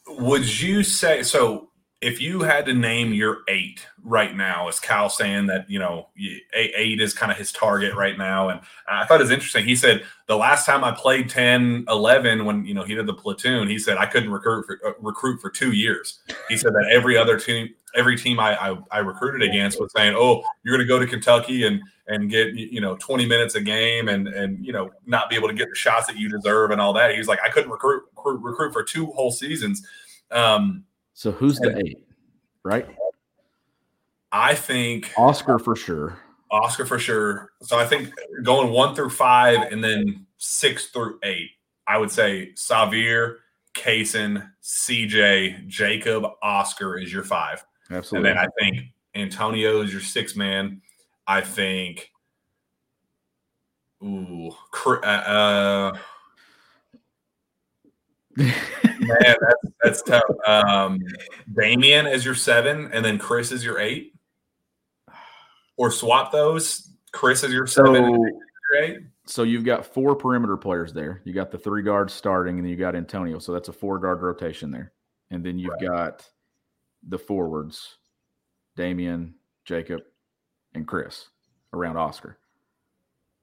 Would you say so? If you had to name your eight right now, is Cal saying that you know eight is kind of his target right now? And I thought it was interesting. He said the last time I played 10, 11, when you know he did the platoon, he said I couldn't recruit for uh, recruit for two years. He said that every other team, every team I, I, I recruited against was saying, "Oh, you're going to go to Kentucky and and get you know 20 minutes a game and and you know not be able to get the shots that you deserve and all that." He was like, I couldn't recruit recruit, recruit for two whole seasons. Um, so who's the eight? Right. I think Oscar for sure. Oscar for sure. So I think going one through five and then six through eight, I would say Sahvir, Cason, CJ, Jacob, Oscar is your five. Absolutely. And then I think Antonio is your six man. I think, ooh, uh, uh Man, that's, that's tough. Um, Daimion is your seven, and then Chris is your eight. Or swap those. Chris is your seven, so, your eight. So you've got four perimeter players there. You got the three guards starting, and then you got Antonio. So that's a four guard rotation there. And then you've right. got the forwards, Daimion, Jacob, and Chris around Oscar.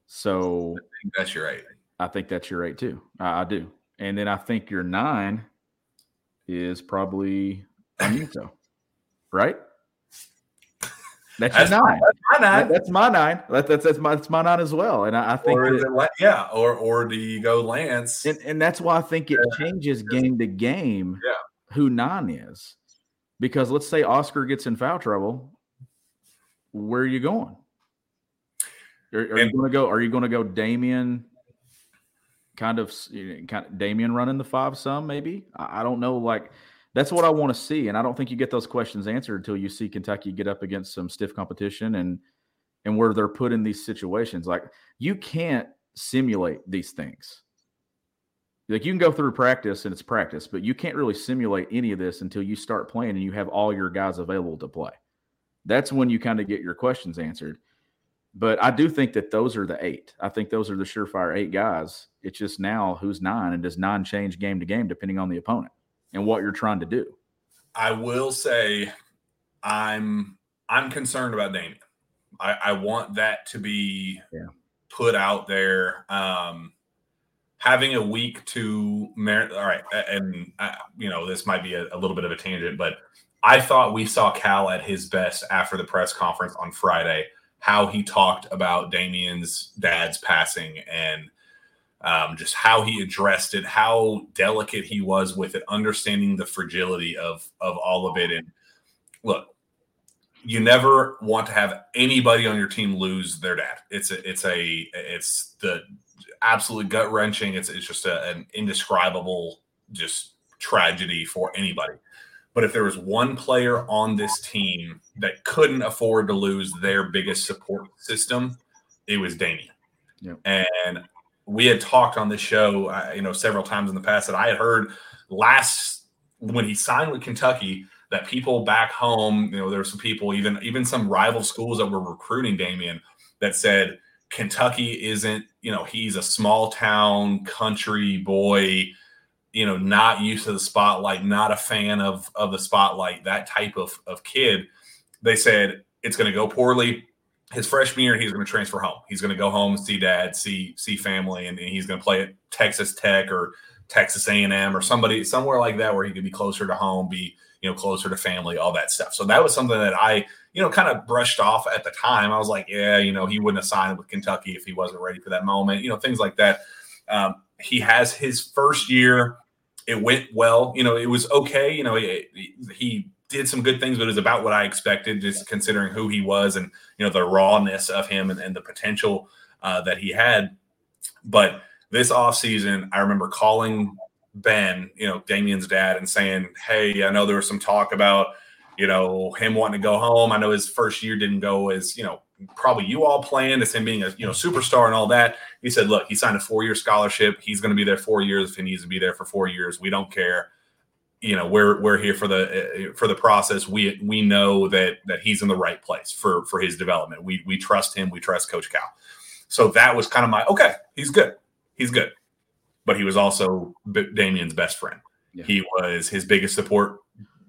So that's your eight. I think that's your eight too. I, I do. And then I think your nine is probably Anito, right? That's, nine. My, that's my nine. That's my nine. That, that's that's my that's my nine as well. And I, I think that, it, yeah, or or do you go Lance? And, and that's why I think it changes game to game. Yeah. who nine is, because let's say Oscar gets in foul trouble, where are you going? Are, are and, you going to go? Are you going to go Daimion, kind of kind of Daimion running the five some maybe. I don't know. Like that's what I want to see, and I don't think you get those questions answered until you see Kentucky get up against some stiff competition and and where they're put in these situations. Like you can't simulate these things. Like you can go through practice and it's practice, but you can't really simulate any of this until you start playing and you have all your guys available to play. That's when you kind of get your questions answered. But I do think that those are the eight. I think those are the surefire eight guys. It's just now who's nine, and does nine change game to game depending on the opponent and what you're trying to do? I will say, I'm I'm concerned about Daimion. I, I want that to be yeah. put out there. Um, having a week to merit. All right, and uh, you know this might be a, a little bit of a tangent, but I thought we saw Cal at his best after the press conference on Friday how he talked about Daimion's dad's passing and um, just how he addressed it, how delicate he was with it, understanding the fragility of of all of it. And look, you never want to have anybody on your team lose their dad. It's a, it's a, it's the absolute gut wrenching. It's it's just a, an indescribable just tragedy for anybody. But if there was one player on this team that couldn't afford to lose their biggest support system, it was Daimion. Yep. And we had talked on this show, uh, you know, several times in the past that I had heard last when he signed with Kentucky that people back home, you know, there were some people, even even some rival schools that were recruiting Daimion that said Kentucky isn't, you know, he's a small town country boy you know, not used to the spotlight, not a fan of of the spotlight, that type of of kid, they said it's going to go poorly. his freshman year, he's going to transfer home. He's going to go home, see dad, see see family, and, and he's going to play at Texas Tech or Texas A&M or somebody somewhere like that where he could be closer to home, be you know closer to family, all that stuff. So that was something that I you know kind of brushed off at the time. I was like, yeah, you know, he wouldn't have signed with Kentucky if he wasn't ready for that moment. You know, things like that. Um, he has his first year. It went well. You know, it was okay. You know, he, he did some good things, but it was about what I expected, just considering who he was and you know the rawness of him and, and the potential uh, that he had. But this offseason, I remember calling Ben, you know, Daimion's dad, and saying, Hey, I know there was some talk about, you know, him wanting to go home. I know his first year didn't go as, you know, probably you all planned as him being a, you know, superstar and all that. He said, Look, he signed a four year scholarship. He's going to be there four years if he needs to be there for four years. We don't care. You know, we're we're here for the uh, for the process. We we know that that he's in the right place for for his development. We we trust him. We trust Coach Cal. So that was kind of my okay. He's good he's good, but he was also Daimion's best friend. Yeah. He was his biggest support,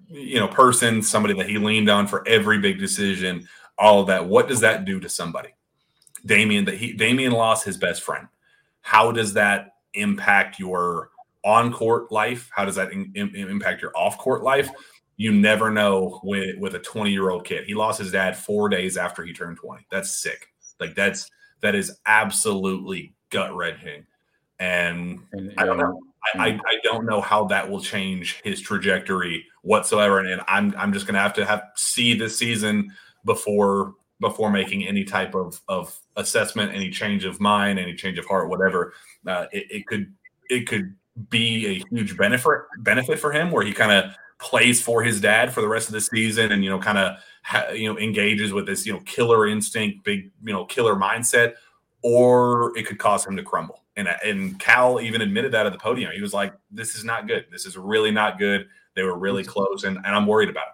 you know, person, somebody that he leaned on for every big decision. All of that. What does that do to somebody? Daimion that he Daimion lost his best friend. How does that impact your on court life? How does that in, in, impact your off court life? You never know with with a 20 year old kid. He lost his dad four days after he turned 20. That's sick. Like that's that is absolutely gut wrenching and, and I don't know. I, I, don't know how that will change his trajectory whatsoever. And, and I'm I'm just gonna have to have see this season before before making any type of of assessment, any change of mind, any change of heart, whatever. Uh, it, it could it could be a huge benefit benefit for him where he kind of plays for his dad for the rest of the season and you know kind of ha- you know engages with this you know killer instinct big you know killer mindset or it could cause him to crumble and and Cal even admitted that at the podium. He was like, "This is not good. This is really not good. They were really close, and, and I'm worried about it."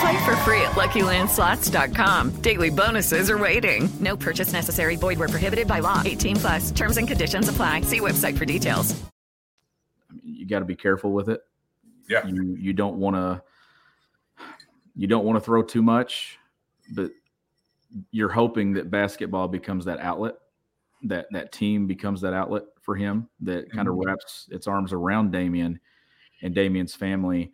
Play for free at LuckyLandSlots.com. Daily bonuses are waiting. No purchase necessary. Void were prohibited by law. 18 plus. Terms and conditions apply. See website for details. You got to be careful with it. Yeah. You you don't want to you don't want to throw too much, but you're hoping that basketball becomes that outlet, that that team becomes that outlet for him that kind of mm-hmm. wraps its arms around Daimion and Daimion's family.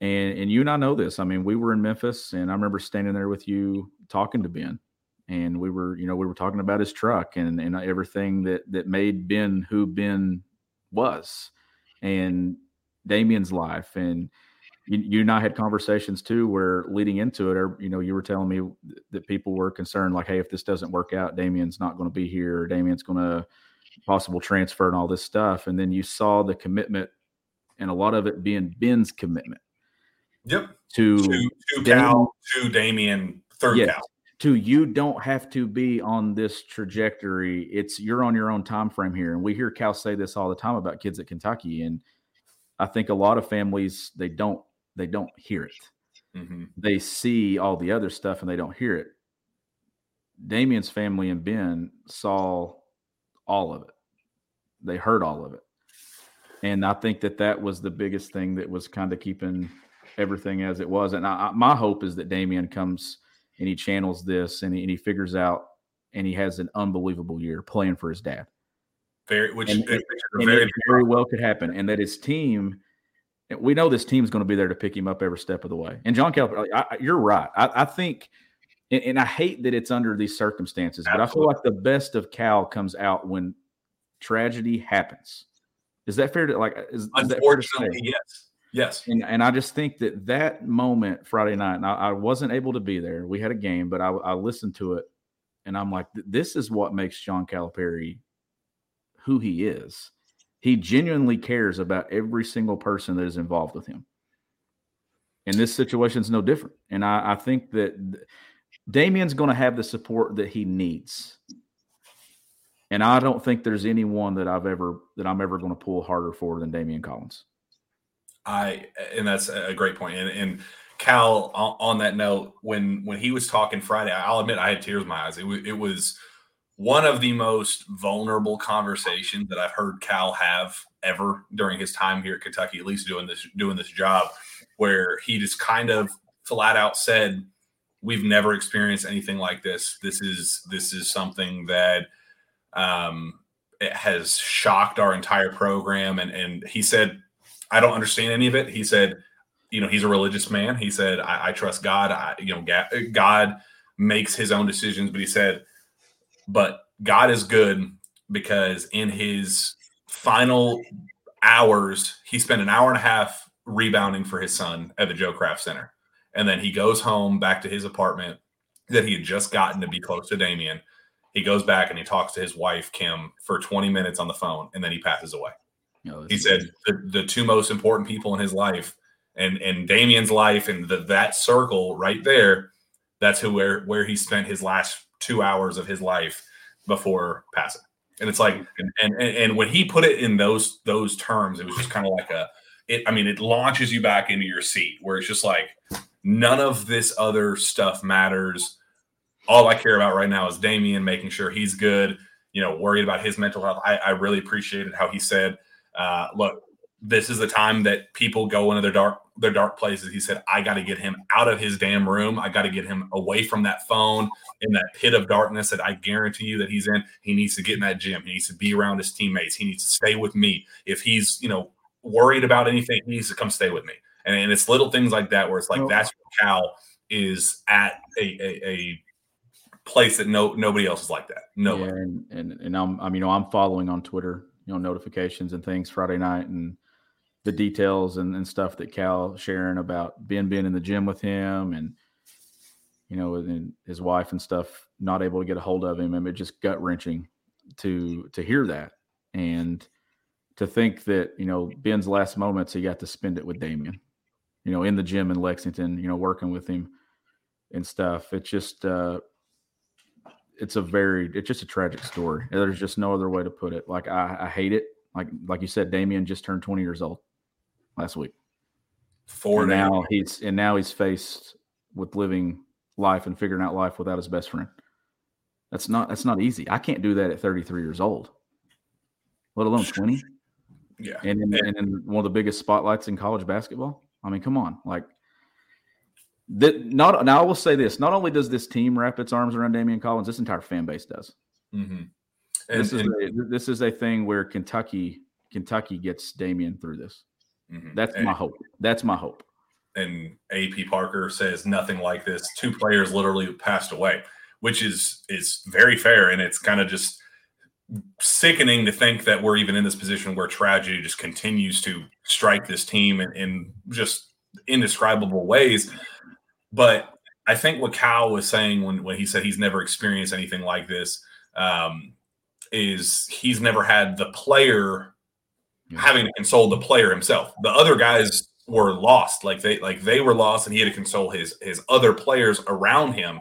And and you and I know this. I mean, we were in Memphis, and I remember standing there with you talking to Ben, and we were, you know, we were talking about his truck and and everything that that made Ben who Ben was, and Daimion's life, and you, and I had conversations too, where leading into it, or you know, you were telling me that people were concerned, like, hey, if this doesn't work out, Daimion's not going to be here, Daimion's going to possible transfer and all this stuff, and then you saw the commitment and a lot of it being Ben's commitment. Yep. To to, to Cal, to Daimion, third yes, Cal. To you don't have to be on this trajectory. It's you're on your own time frame here. And we hear Cal say this all the time about kids at Kentucky. And I think a lot of families they don't they don't hear it. Mm-hmm. They see all the other stuff and they don't hear it. Daimion's family and Ben saw all of it. They heard all of it and I think that that was the biggest thing that was kind of keeping everything as it was. And I, my hope is that Daimion comes and he channels this and he, and he, figures out and he has an unbelievable year playing for his dad. Very, which and, very, very well could happen, and that his team. We know this team is going to be there to pick him up every step of the way. And John Calipari, you're right. I, I think, and, and, I hate that it's under these circumstances, Absolutely. but I feel like the best of Cal comes out when tragedy happens is that fair to like? Is, Unfortunately, is yes. Yes. And, and I just think that that moment Friday night, and I, I wasn't able to be there. We had a game, but I, I listened to it, and I'm like, this is what makes John Calipari who he is. He genuinely cares about every single person that is involved with him. And this situation is no different. And I, I think that Daimion's going to have the support that he needs And I don't think there's anyone that I've ever that I'm ever going to pull harder for than Daimion Collins. I and that's a great point. And, and Cal, on, that note, when when he was talking Friday, I'll admit I had tears in my eyes. It, it was one of the most vulnerable conversations that I've heard Cal have ever during his time here at Kentucky, at least doing this doing this job, where he just kind of flat out said, "We've never experienced anything like this. This is this is something that um, it has shocked our entire program." And and he said I don't understand any of it. He said, you know, he's a religious man. He said, I, I trust God. I, you know, God makes his own decisions. But he said, but God is good because in his final hours, he spent an hour and a half rebounding for his son at the Joe Craft Center. And then he goes home back to his apartment that he had just gotten to be close to Daimion. He goes back and he talks to his wife, Kim, for 20 minutes on the phone, and then he passes away. He said the, the two most important people in his life and and Daimion's life and the, that circle right there, that's who where where he spent his last two hours of his life before passing. And it's like and and, and when he put it in those those terms, it was just kind of like a it I mean it launches you back into your seat where it's just like none of this other stuff matters. All I care about right now is Daimion making sure he's good, you know, worried about his mental health. I, I really appreciated how he said, uh, look, this is the time that people go into their dark their dark places. He said, I got to get him out of his damn room. I got to get him away from that phone in that pit of darkness that I guarantee you that he's in. He needs to get in that gym. He needs to be around his teammates. He needs to stay with me. If he's, you know, worried about anything, he needs to come stay with me. And, and it's little things like that where it's like, that's where Cal is at a, a, a place that no nobody else is like that. No, yeah, and, and and I'm I mean, you know, I'm following on Twitter you know notifications and things Friday night and the details and, and stuff that Cal sharing about Ben being in the gym with him and you know and his wife and stuff not able to get a hold of him. I mean, just gut wrenching to to hear that and to think that you know Ben's last moments he got to spend it with Daimion, you know, in the gym in Lexington, you know, working with him and stuff. It's just uh, it's a very it's just a tragic story. There's just no other way to put it. Like I, I hate it. Like like you said, Daimion just turned 20 years old last week. Four now he's and now he's faced with living life and figuring out life without his best friend. That's not that's not easy. I can't do that at 33 years old, let alone 20. Yeah, and in, and in one of the biggest spotlights in college basketball. I mean, come on, like that not now I will say this: not only does this team wrap its arms around Daimion Collins, this entire fan base does. Mm-hmm. And, this is and, a, this is a thing where Kentucky Kentucky gets Daimion through this. Mm-hmm. That's and, my hope. That's my hope. And AP Parker says nothing like this. Two players literally passed away, which is is very fair, and it's kind of just sickening to think that we're even in this position where tragedy just continues to strike this team in, in just indescribable ways. But I think what Cal was saying when, when he said he's never experienced anything like this um, is he's never had the player yeah. having to console the player himself. The other guys were lost, like they like they were lost, and he had to console his his other players around him.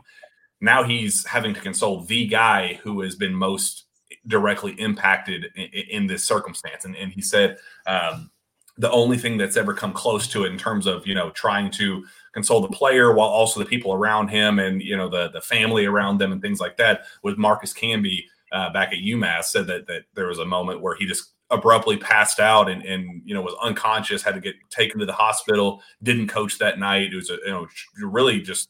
Now he's having to console the guy who has been most directly impacted in, in this circumstance. And, and he said um, the only thing that's ever come close to it in terms of you know trying to console the player while also the people around him and you know the the family around them and things like that. With Marcus Camby uh, back at UMass, said that that there was a moment where he just abruptly passed out and and you know was unconscious, had to get taken to the hospital. Didn't coach that night. It was a you know really just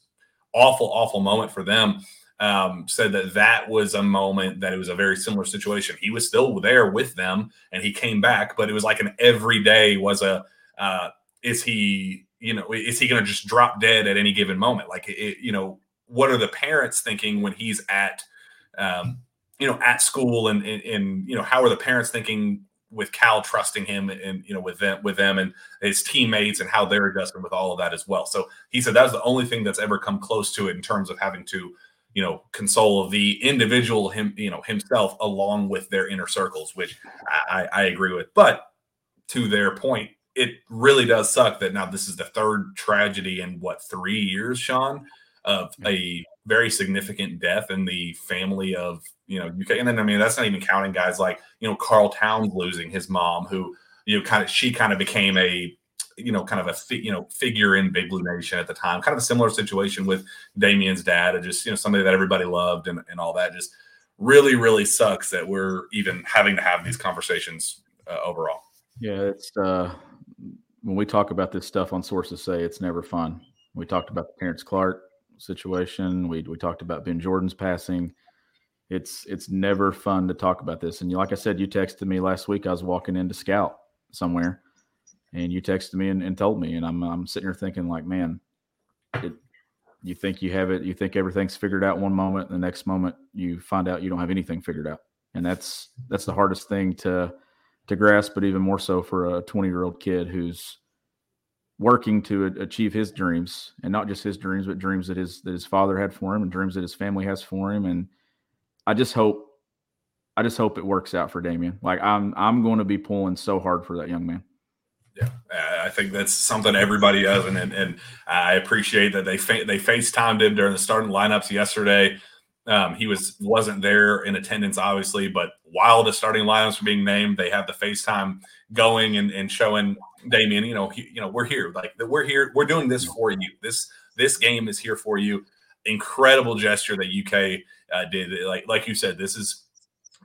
awful awful moment for them. Um, said that that was a moment that it was a very similar situation. He was still there with them and he came back, but it was like an every day was a uh, is he you know, is he going to just drop dead at any given moment? Like, it, you know, what are the parents thinking when he's at, um, you know, at school and, and, and, you know, how are the parents thinking with Cal trusting him and, you know, with them, with them and his teammates and how they're adjusting with all of that as well. So he said that was the only thing that's ever come close to it in terms of having to, you know, console the individual him, you know, himself along with their inner circles, which I, I agree with. But to their point, it really does suck that now this is the third tragedy in what three years, Sean, of a very significant death in the family of you know UK. And then I mean that's not even counting guys like you know Karl Towns losing his mom, who you know kind of she kind of became a you know kind of a fi- you know figure in Big Blue Nation at the time. Kind of a similar situation with Daimion's dad, and just you know somebody that everybody loved and, and all that. Just really really sucks that we're even having to have these conversations uh, overall. Yeah, it's uh, when we talk about this stuff on sources say it's never fun. We talked about the Terrence Clarke situation. We we talked about Ben Jordan's passing. It's it's never fun to talk about this. And you, like I said, you texted me last week. I was walking into Scout somewhere, and you texted me and, and told me, and I'm I'm sitting here thinking like, man, it, you think you have it, you think everything's figured out one moment, the next moment you find out you don't have anything figured out, and that's that's the hardest thing to to grasp, but even more so for a 20 year old kid who's working to achieve his dreams and not just his dreams, but dreams that his that his father had for him and dreams that his family has for him. And I just hope, I just hope it works out for Daimion. Like I'm, I'm going to be pulling so hard for that young man. Yeah, I think that's something everybody does, and and, and I appreciate that they fa- they FaceTimed him during the starting lineups yesterday. Um, he was wasn't there in attendance, obviously, but while the starting lineups were being named, they have the FaceTime going and, and showing Daimion, you know, he, you know, we're here. Like we're here. We're doing this for you. This this game is here for you. Incredible gesture that UK uh, did. Like like you said, this is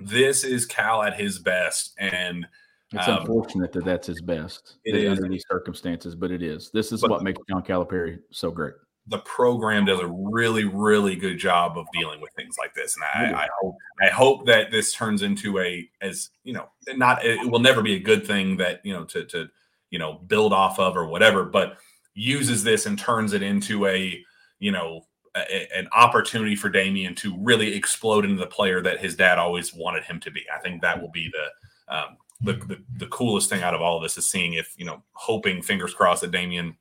this is Cal at his best, and it's um, unfortunate that that's his best under these circumstances, but it is. This is but, what makes John Calipari so great. The program does a really, really good job of dealing with things like this, and I, I hope I hope that this turns into a as you know, not it will never be a good thing that you know to to you know build off of or whatever but uses this and turns it into a you know a, an opportunity for Daimion to really explode into the player that his dad always wanted him to be. I think that will be the um, the, the, the coolest thing out of all of this is seeing if you know hoping fingers crossed that Daimion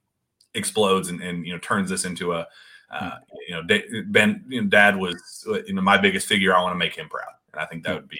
explodes and, and you know turns this into a uh, you know Ben you know, dad was you know my biggest figure I want to make him proud and I think that would be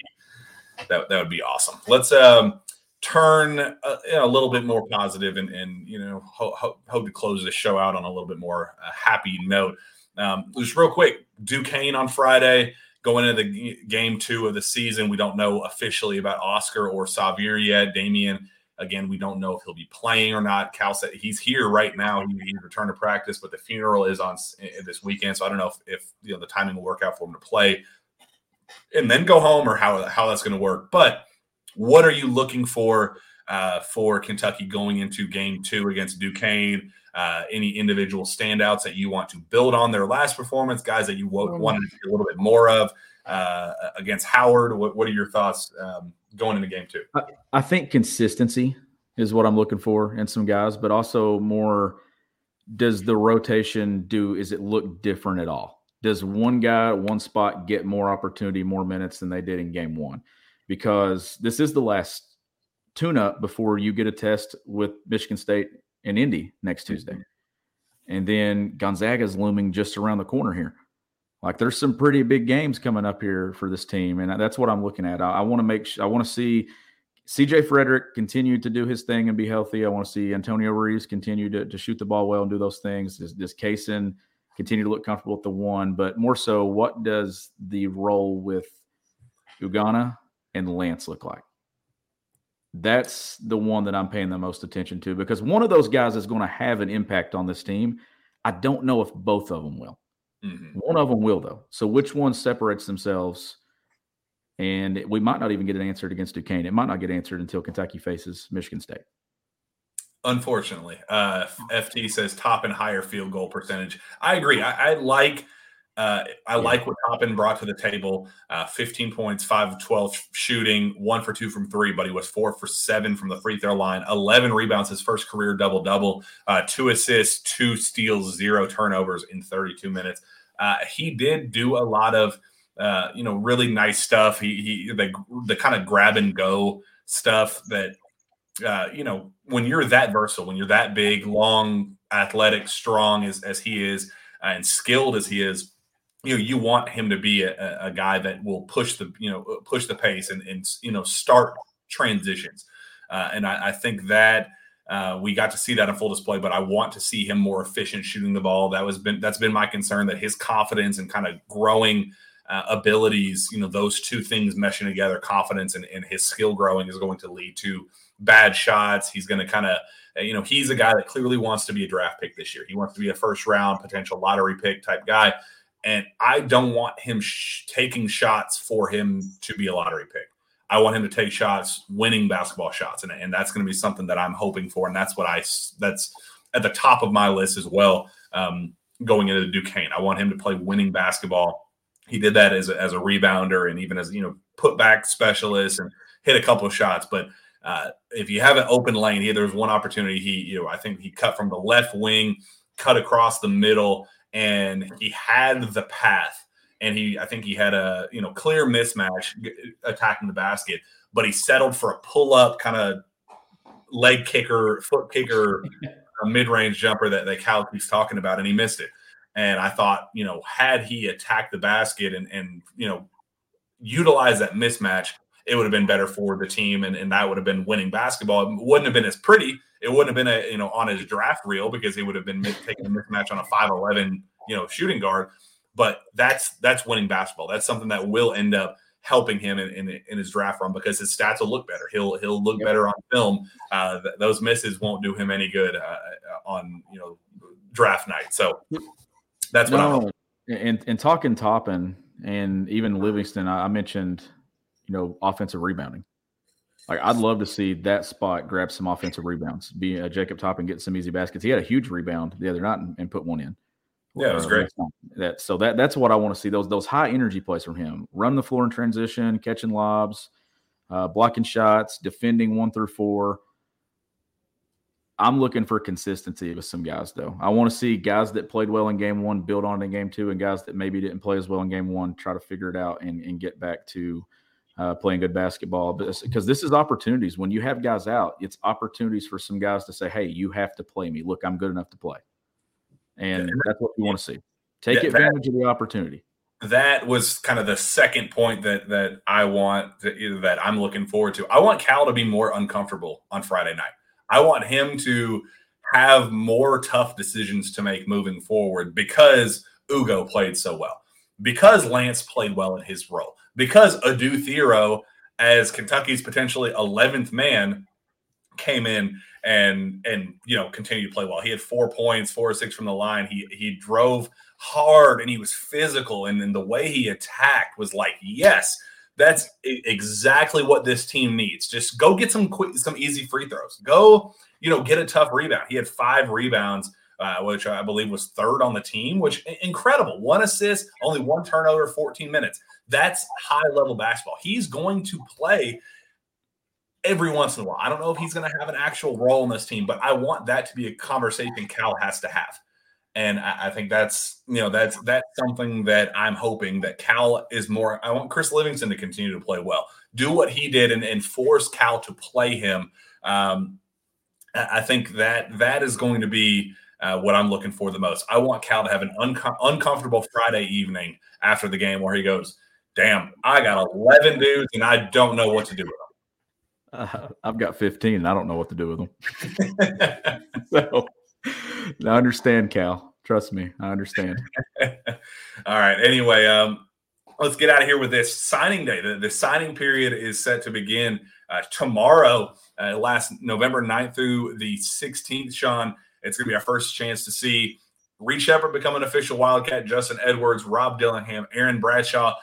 that, that would be awesome. Let's um turn a, uh, a, little bit more positive and, and you know ho- ho- hope to close the show out on a little bit more uh, happy note. Um, just real quick, Duquesne on Friday going into the g- game two of the season. We don't know officially about Oscar or Sahvir yet. Daimion, again, we don't know if he'll be playing or not. Cal said he's here right now. He, he returned to practice, but the funeral is on this weekend, so I don't know if, if you know the timing will work out for him to play and then go home or how how that's going to work, but what are you looking for uh, for Kentucky going into game two against Duquesne? Uh, any individual standouts that you want to build on their last performance, guys that you w- wanted to see a little bit more of uh, against Howard? What, what, are your thoughts um, going into game two? I, I think consistency is what I'm looking for in some guys, but also more does the rotation do, is it look different at all? Does one guy at one spot get more opportunity, more minutes than they did in game one? because this is the last tune up before you get a test with Michigan State and Indy next Tuesday. Mm-hmm. And then Gonzaga is looming just around the corner here. Like there's some pretty big games coming up here for this team. And that's what I'm looking at. I, I want to make sure, I want to see CJ Fredrick continue to do his thing and be healthy. I want to see Antonio Reeves continue to, to shoot the ball well and do those things. Does, does Cason continue to look comfortable at the one? But more so, what does the role with Ugonna and Lance look like? That's the one that I'm paying the most attention to because one of those guys is going to have an impact on this team. I don't know if both of them will. Mm-hmm. One of them will, though. So which one separates themselves? And we might not even get it answered against Duquesne. It might not get answered until Kentucky faces Michigan State. Unfortunately, uh, FT says Toppin higher field goal percentage. I agree. I, I like uh, I yeah. like what Toppin brought to the table. Uh, 15 points, 5 of 12 shooting, 1 for 2 from 3, but he was 4 for 7 from the free throw line. 11 rebounds, his first career double double, uh, 2 assists, 2 steals, 0 turnovers in 32 minutes. Uh, he did do a lot of, uh, you know, really nice stuff. He, he the, the kind of grab and go stuff that, uh, you know, when you're that versatile, when you're that big, long, athletic, strong as, as he is, and skilled as he is, you know you want him to be a, a guy that will push the you know push the pace and, and you know start transitions uh, and I, I, think that Uh, we got to see that in full display, but I want to see him more efficient shooting the ball. That was been that's been my concern that his confidence and kind of growing uh, abilities, you know, those two things meshing together, confidence and, and his skill growing is going to lead to bad shots. He's going to kind of, you know, he's a guy that clearly wants to be a draft pick this year. He wants to be a first round potential lottery pick type guy. And I don't want him sh- taking shots for him to be a lottery pick. I want him to take shots, winning basketball shots, and, and that's going to be something that I'm hoping for, and that's what I that's at the top of my list as well. Um, going into Duquesne, I want him to play winning basketball. He did that as a, as a rebounder and even as you know put back specialist and hit a couple of shots. But uh, if you have an open lane, here there's one opportunity. He you know I think he cut from the left wing, cut across the middle, and he had the path and he I think he had a you know clear mismatch attacking the basket, but he settled for a pull up kind of leg kicker, foot kicker, a mid range jumper that that Cal keeps talking about, and he missed it. And I thought, you know, had he attacked the basket and and you know utilized that mismatch, it would have been better for the team, and, and that would have been winning basketball. It wouldn't have been as pretty. It wouldn't have been a you know on his draft reel because he would have been taking a mismatch on a five eleven you know shooting guard but that's that's winning basketball. That's something that will end up helping him in, in, in his draft run because his stats will look better. He'll he'll look yep. better on film. Uh, th- those misses won't do him any good uh, uh on you know draft night. So that's what no, I'm. And and talking Toppin and even Livingston, I mentioned you know offensive rebounding. Like I'd love to see that spot grab some offensive rebounds. Be uh, Jacob Toppin get some easy baskets. He had a huge rebound the other night and, and put one in. Yeah, it was great. That so that that's what I want to see those those high energy plays from him. Run the floor in transition, catching lobs, uh, blocking shots, defending one through four. I'm looking for consistency with some guys though. I want to see guys that played well in game one build on in game two, and guys that maybe didn't play as well in game one try to figure it out and, and get back to uh, playing good basketball. Because this is opportunities. When you have guys out, it's opportunities for some guys to say, "Hey, you have to play me. Look, I'm good enough to play." and that's what you want to see. Take that, advantage of the opportunity. That was kind of the second point that that I want to, that I'm looking forward to. I want Cal to be more uncomfortable on Friday night. I want him to have more tough decisions to make moving forward because Ugo played so well, because Lance played well in his role, because Adou Thiero as Kentucky's potentially 11th man came in and and you know continued to play well. He had four points, four or six from the line. He he drove hard and he was physical, and then the way he attacked was like, yes, that's exactly what this team needs. Just go get some quick, some easy free throws. Go, you know, get a tough rebound. He had five rebounds. Uh, which I believe was third on the team, which incredible. One assist, only one turnover, 14 minutes. That's high level basketball. He's going to play every once in a while. I don't know if he's going to have an actual role in this team, but I want that to be a conversation Cal has to have. And I, I, think that's you know that's that's something that I'm hoping that Cal is more. I want Chris Livingston to continue to play well, do what he did, and, and force Cal to play him. Um, I think that that is going to be uh, what I'm looking for the most. I want Cal to have an unco- uncomfortable Friday evening after the game where he goes, "Damn, I got 11 dudes and I don't know what to do with them." Uh, I've got 15 and I don't know what to do with them. so I understand, Cal. Trust me, I understand. All right. Anyway, um, let's get out of here with this signing day. The, the signing period is set to begin uh, tomorrow, uh, last November 9th through the 16th. Sean, it's going to be our first chance to see Reed Sheppard become an official Wildcat, Justin Edwards, Rob Dillingham, Aaron Bradshaw,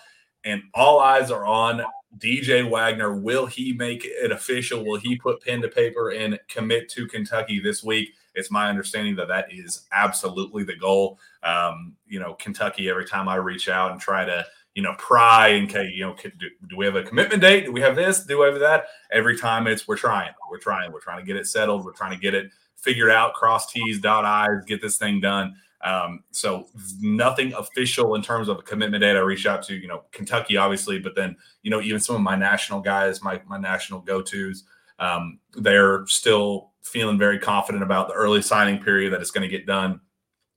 and all eyes are on DJ Wagner, will he make it official? Will he put pen to paper and commit to Kentucky this week? It's my understanding that that is absolutely the goal. Um, you know, Kentucky, every time I reach out and try to, you know, pry and, you know, do, do we have a commitment date? Do we have this? Do we have that? Every time it's we're trying, we're trying, we're trying to get it settled. We're trying to get it figured out, cross T's, dot I's, get this thing done. Um, so nothing official in terms of a commitment date. I reached out to, you know, Kentucky, obviously, but then, you know, even some of my national guys, my, my national go-tos, um, they're still feeling very confident about the early signing period that it's going to get done.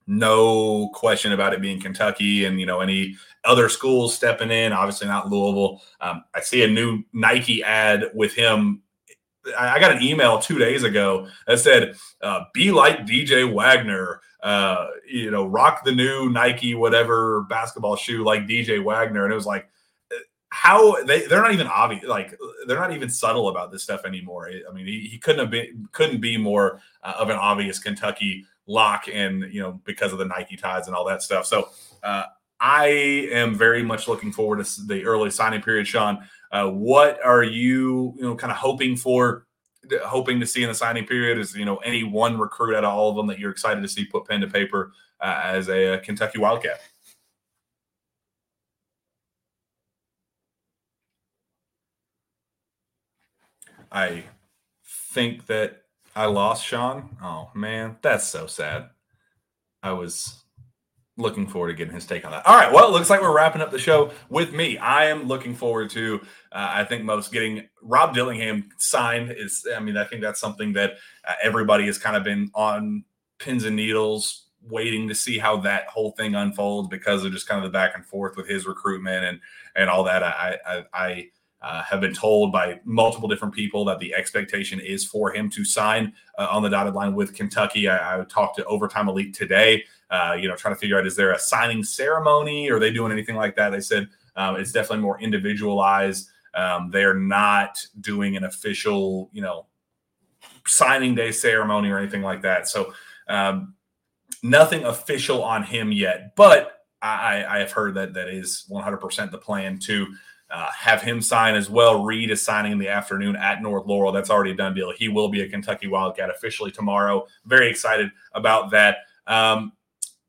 No question about it being Kentucky and, you know, any other schools stepping in, obviously not Louisville. Um, I see a new Nike ad with him I got an email two days ago that said, uh, "Be like DJ Wagner." Uh, you know, rock the new Nike whatever basketball shoe like DJ Wagner, and it was like, uh, how they they're not even obvious, like they're not even subtle about this stuff anymore. I mean, he, he couldn't have been couldn't be more uh, of an obvious Kentucky lock, and you know, because of the Nike ties and all that stuff. So. Uh, I am very much looking forward to the early signing period, Sean. Uh, what are you, you know, kind of hoping for, hoping to see in the signing period? Is you know any one recruit out of all of them that you're excited to see put pen to paper uh, as a, a Kentucky Wildcat? I think that I lost Sean. Oh man, that's so sad. I was looking forward to getting his take on that. All right. Well, it looks like we're wrapping up the show with me. I am looking forward to, uh, I think most getting Rob Dillingham signed is, I mean, I think that's something that uh, everybody has kind of been on pins and needles waiting to see how that whole thing unfolds because of just kind of the back and forth with his recruitment and, and all that. I, I, I uh, have been told by multiple different people that the expectation is for him to sign uh, on the dotted line with Kentucky. I, I talked to Overtime Elite today uh, you know, trying to figure out is there a signing ceremony? Are they doing anything like that? They said um, it's definitely more individualized. Um, they're not doing an official, you know, signing day ceremony or anything like that. So um, nothing official on him yet, but I, I have heard that that is 100% the plan to uh, have him sign as well. Reed is signing in the afternoon at North Laurel. That's already a done deal. He will be a Kentucky Wildcat officially tomorrow. Very excited about that. Um,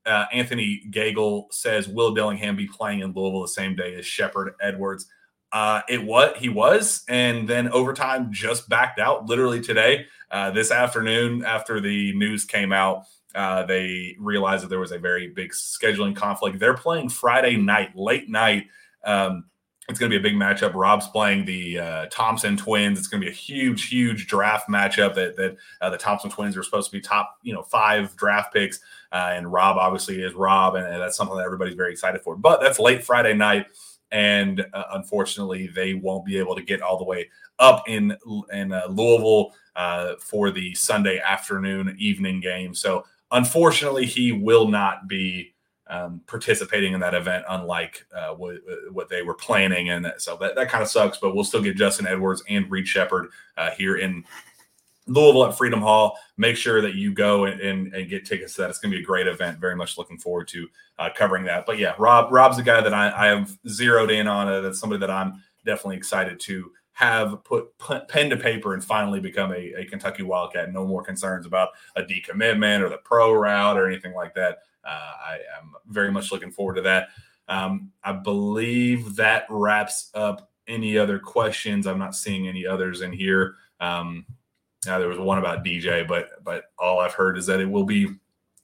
uh, Anthony Gagel says, "Will Dillingham be playing in Louisville the same day as Sheppard Edwards?" Uh, it what he was, and then overtime just backed out literally today. Uh, this afternoon, after the news came out, uh, they realized that there was a very big scheduling conflict. They're playing Friday night, late night. Um, it's going to be a big matchup. Rob's playing the uh, Thompson twins. It's going to be a huge, huge draft matchup. That that uh, the Thompson twins are supposed to be top, you know, five draft picks, uh, and Rob obviously is Rob, and, and, that's something that everybody's very excited for. But that's late Friday night, and uh, unfortunately, they won't be able to get all the way up in in uh, Louisville uh, for the Sunday afternoon evening game. So unfortunately, he will not be um, participating in that event, unlike uh, what, what, they were planning. And so that, that kind of sucks, but we'll still get Justin Edwards and Reed Sheppard uh, here in Louisville at Freedom Hall. Make sure that you go and, and, and get tickets to that. It's going to be a great event. Very much looking forward to uh, covering that. But yeah, Rob Rob's a guy that I, I have zeroed in on. That's somebody that I'm definitely excited to have put pen to paper and finally become a, a Kentucky Wildcat. No more concerns about a decommitment or the pro route or anything like that. Uh, I am very much looking forward to that. Um, I believe that wraps up any other questions. I'm not seeing any others in here. Um, now there was one about DJ, but but all I've heard is that it will be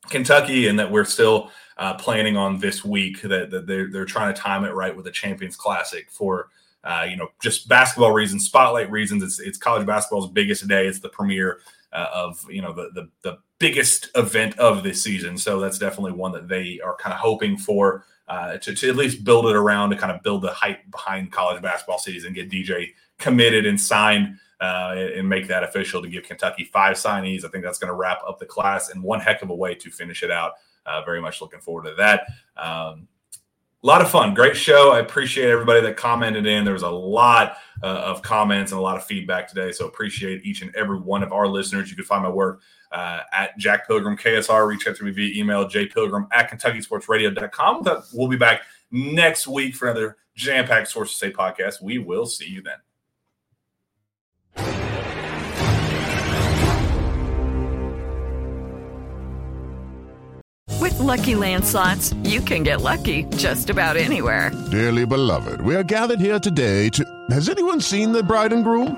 Kentucky and that we're still uh, planning on this week that, that they're, they're trying to time it right with the Champions Classic for uh, you know just basketball reasons, spotlight reasons. It's it's college basketball's biggest day. It's the premiere uh, of you know the, the, the biggest event of this season. So that's definitely one that they are kind of hoping for uh, to, to at least build it around to kind of build the hype behind college basketball season, and get DJ committed and signed. Uh, and make that official to give Kentucky five signees. I think that's going to wrap up the class in one heck of a way to finish it out. Uh, very much looking forward to that. Um, a lot of fun, great show. I appreciate everybody that commented in. There was a lot uh, of comments and a lot of feedback today, so appreciate each and every one of our listeners. You can find my work uh, at Jack Pilgrim KSR. Reach out to me via email, jpilgrim at KentuckySportsRadio.com. We'll be back next week for another jam packed Sources Say podcast. We will see you then. With LuckyLand Slots, you can get lucky just about anywhere. Dearly beloved, we are gathered here today to. Has anyone seen the bride and groom?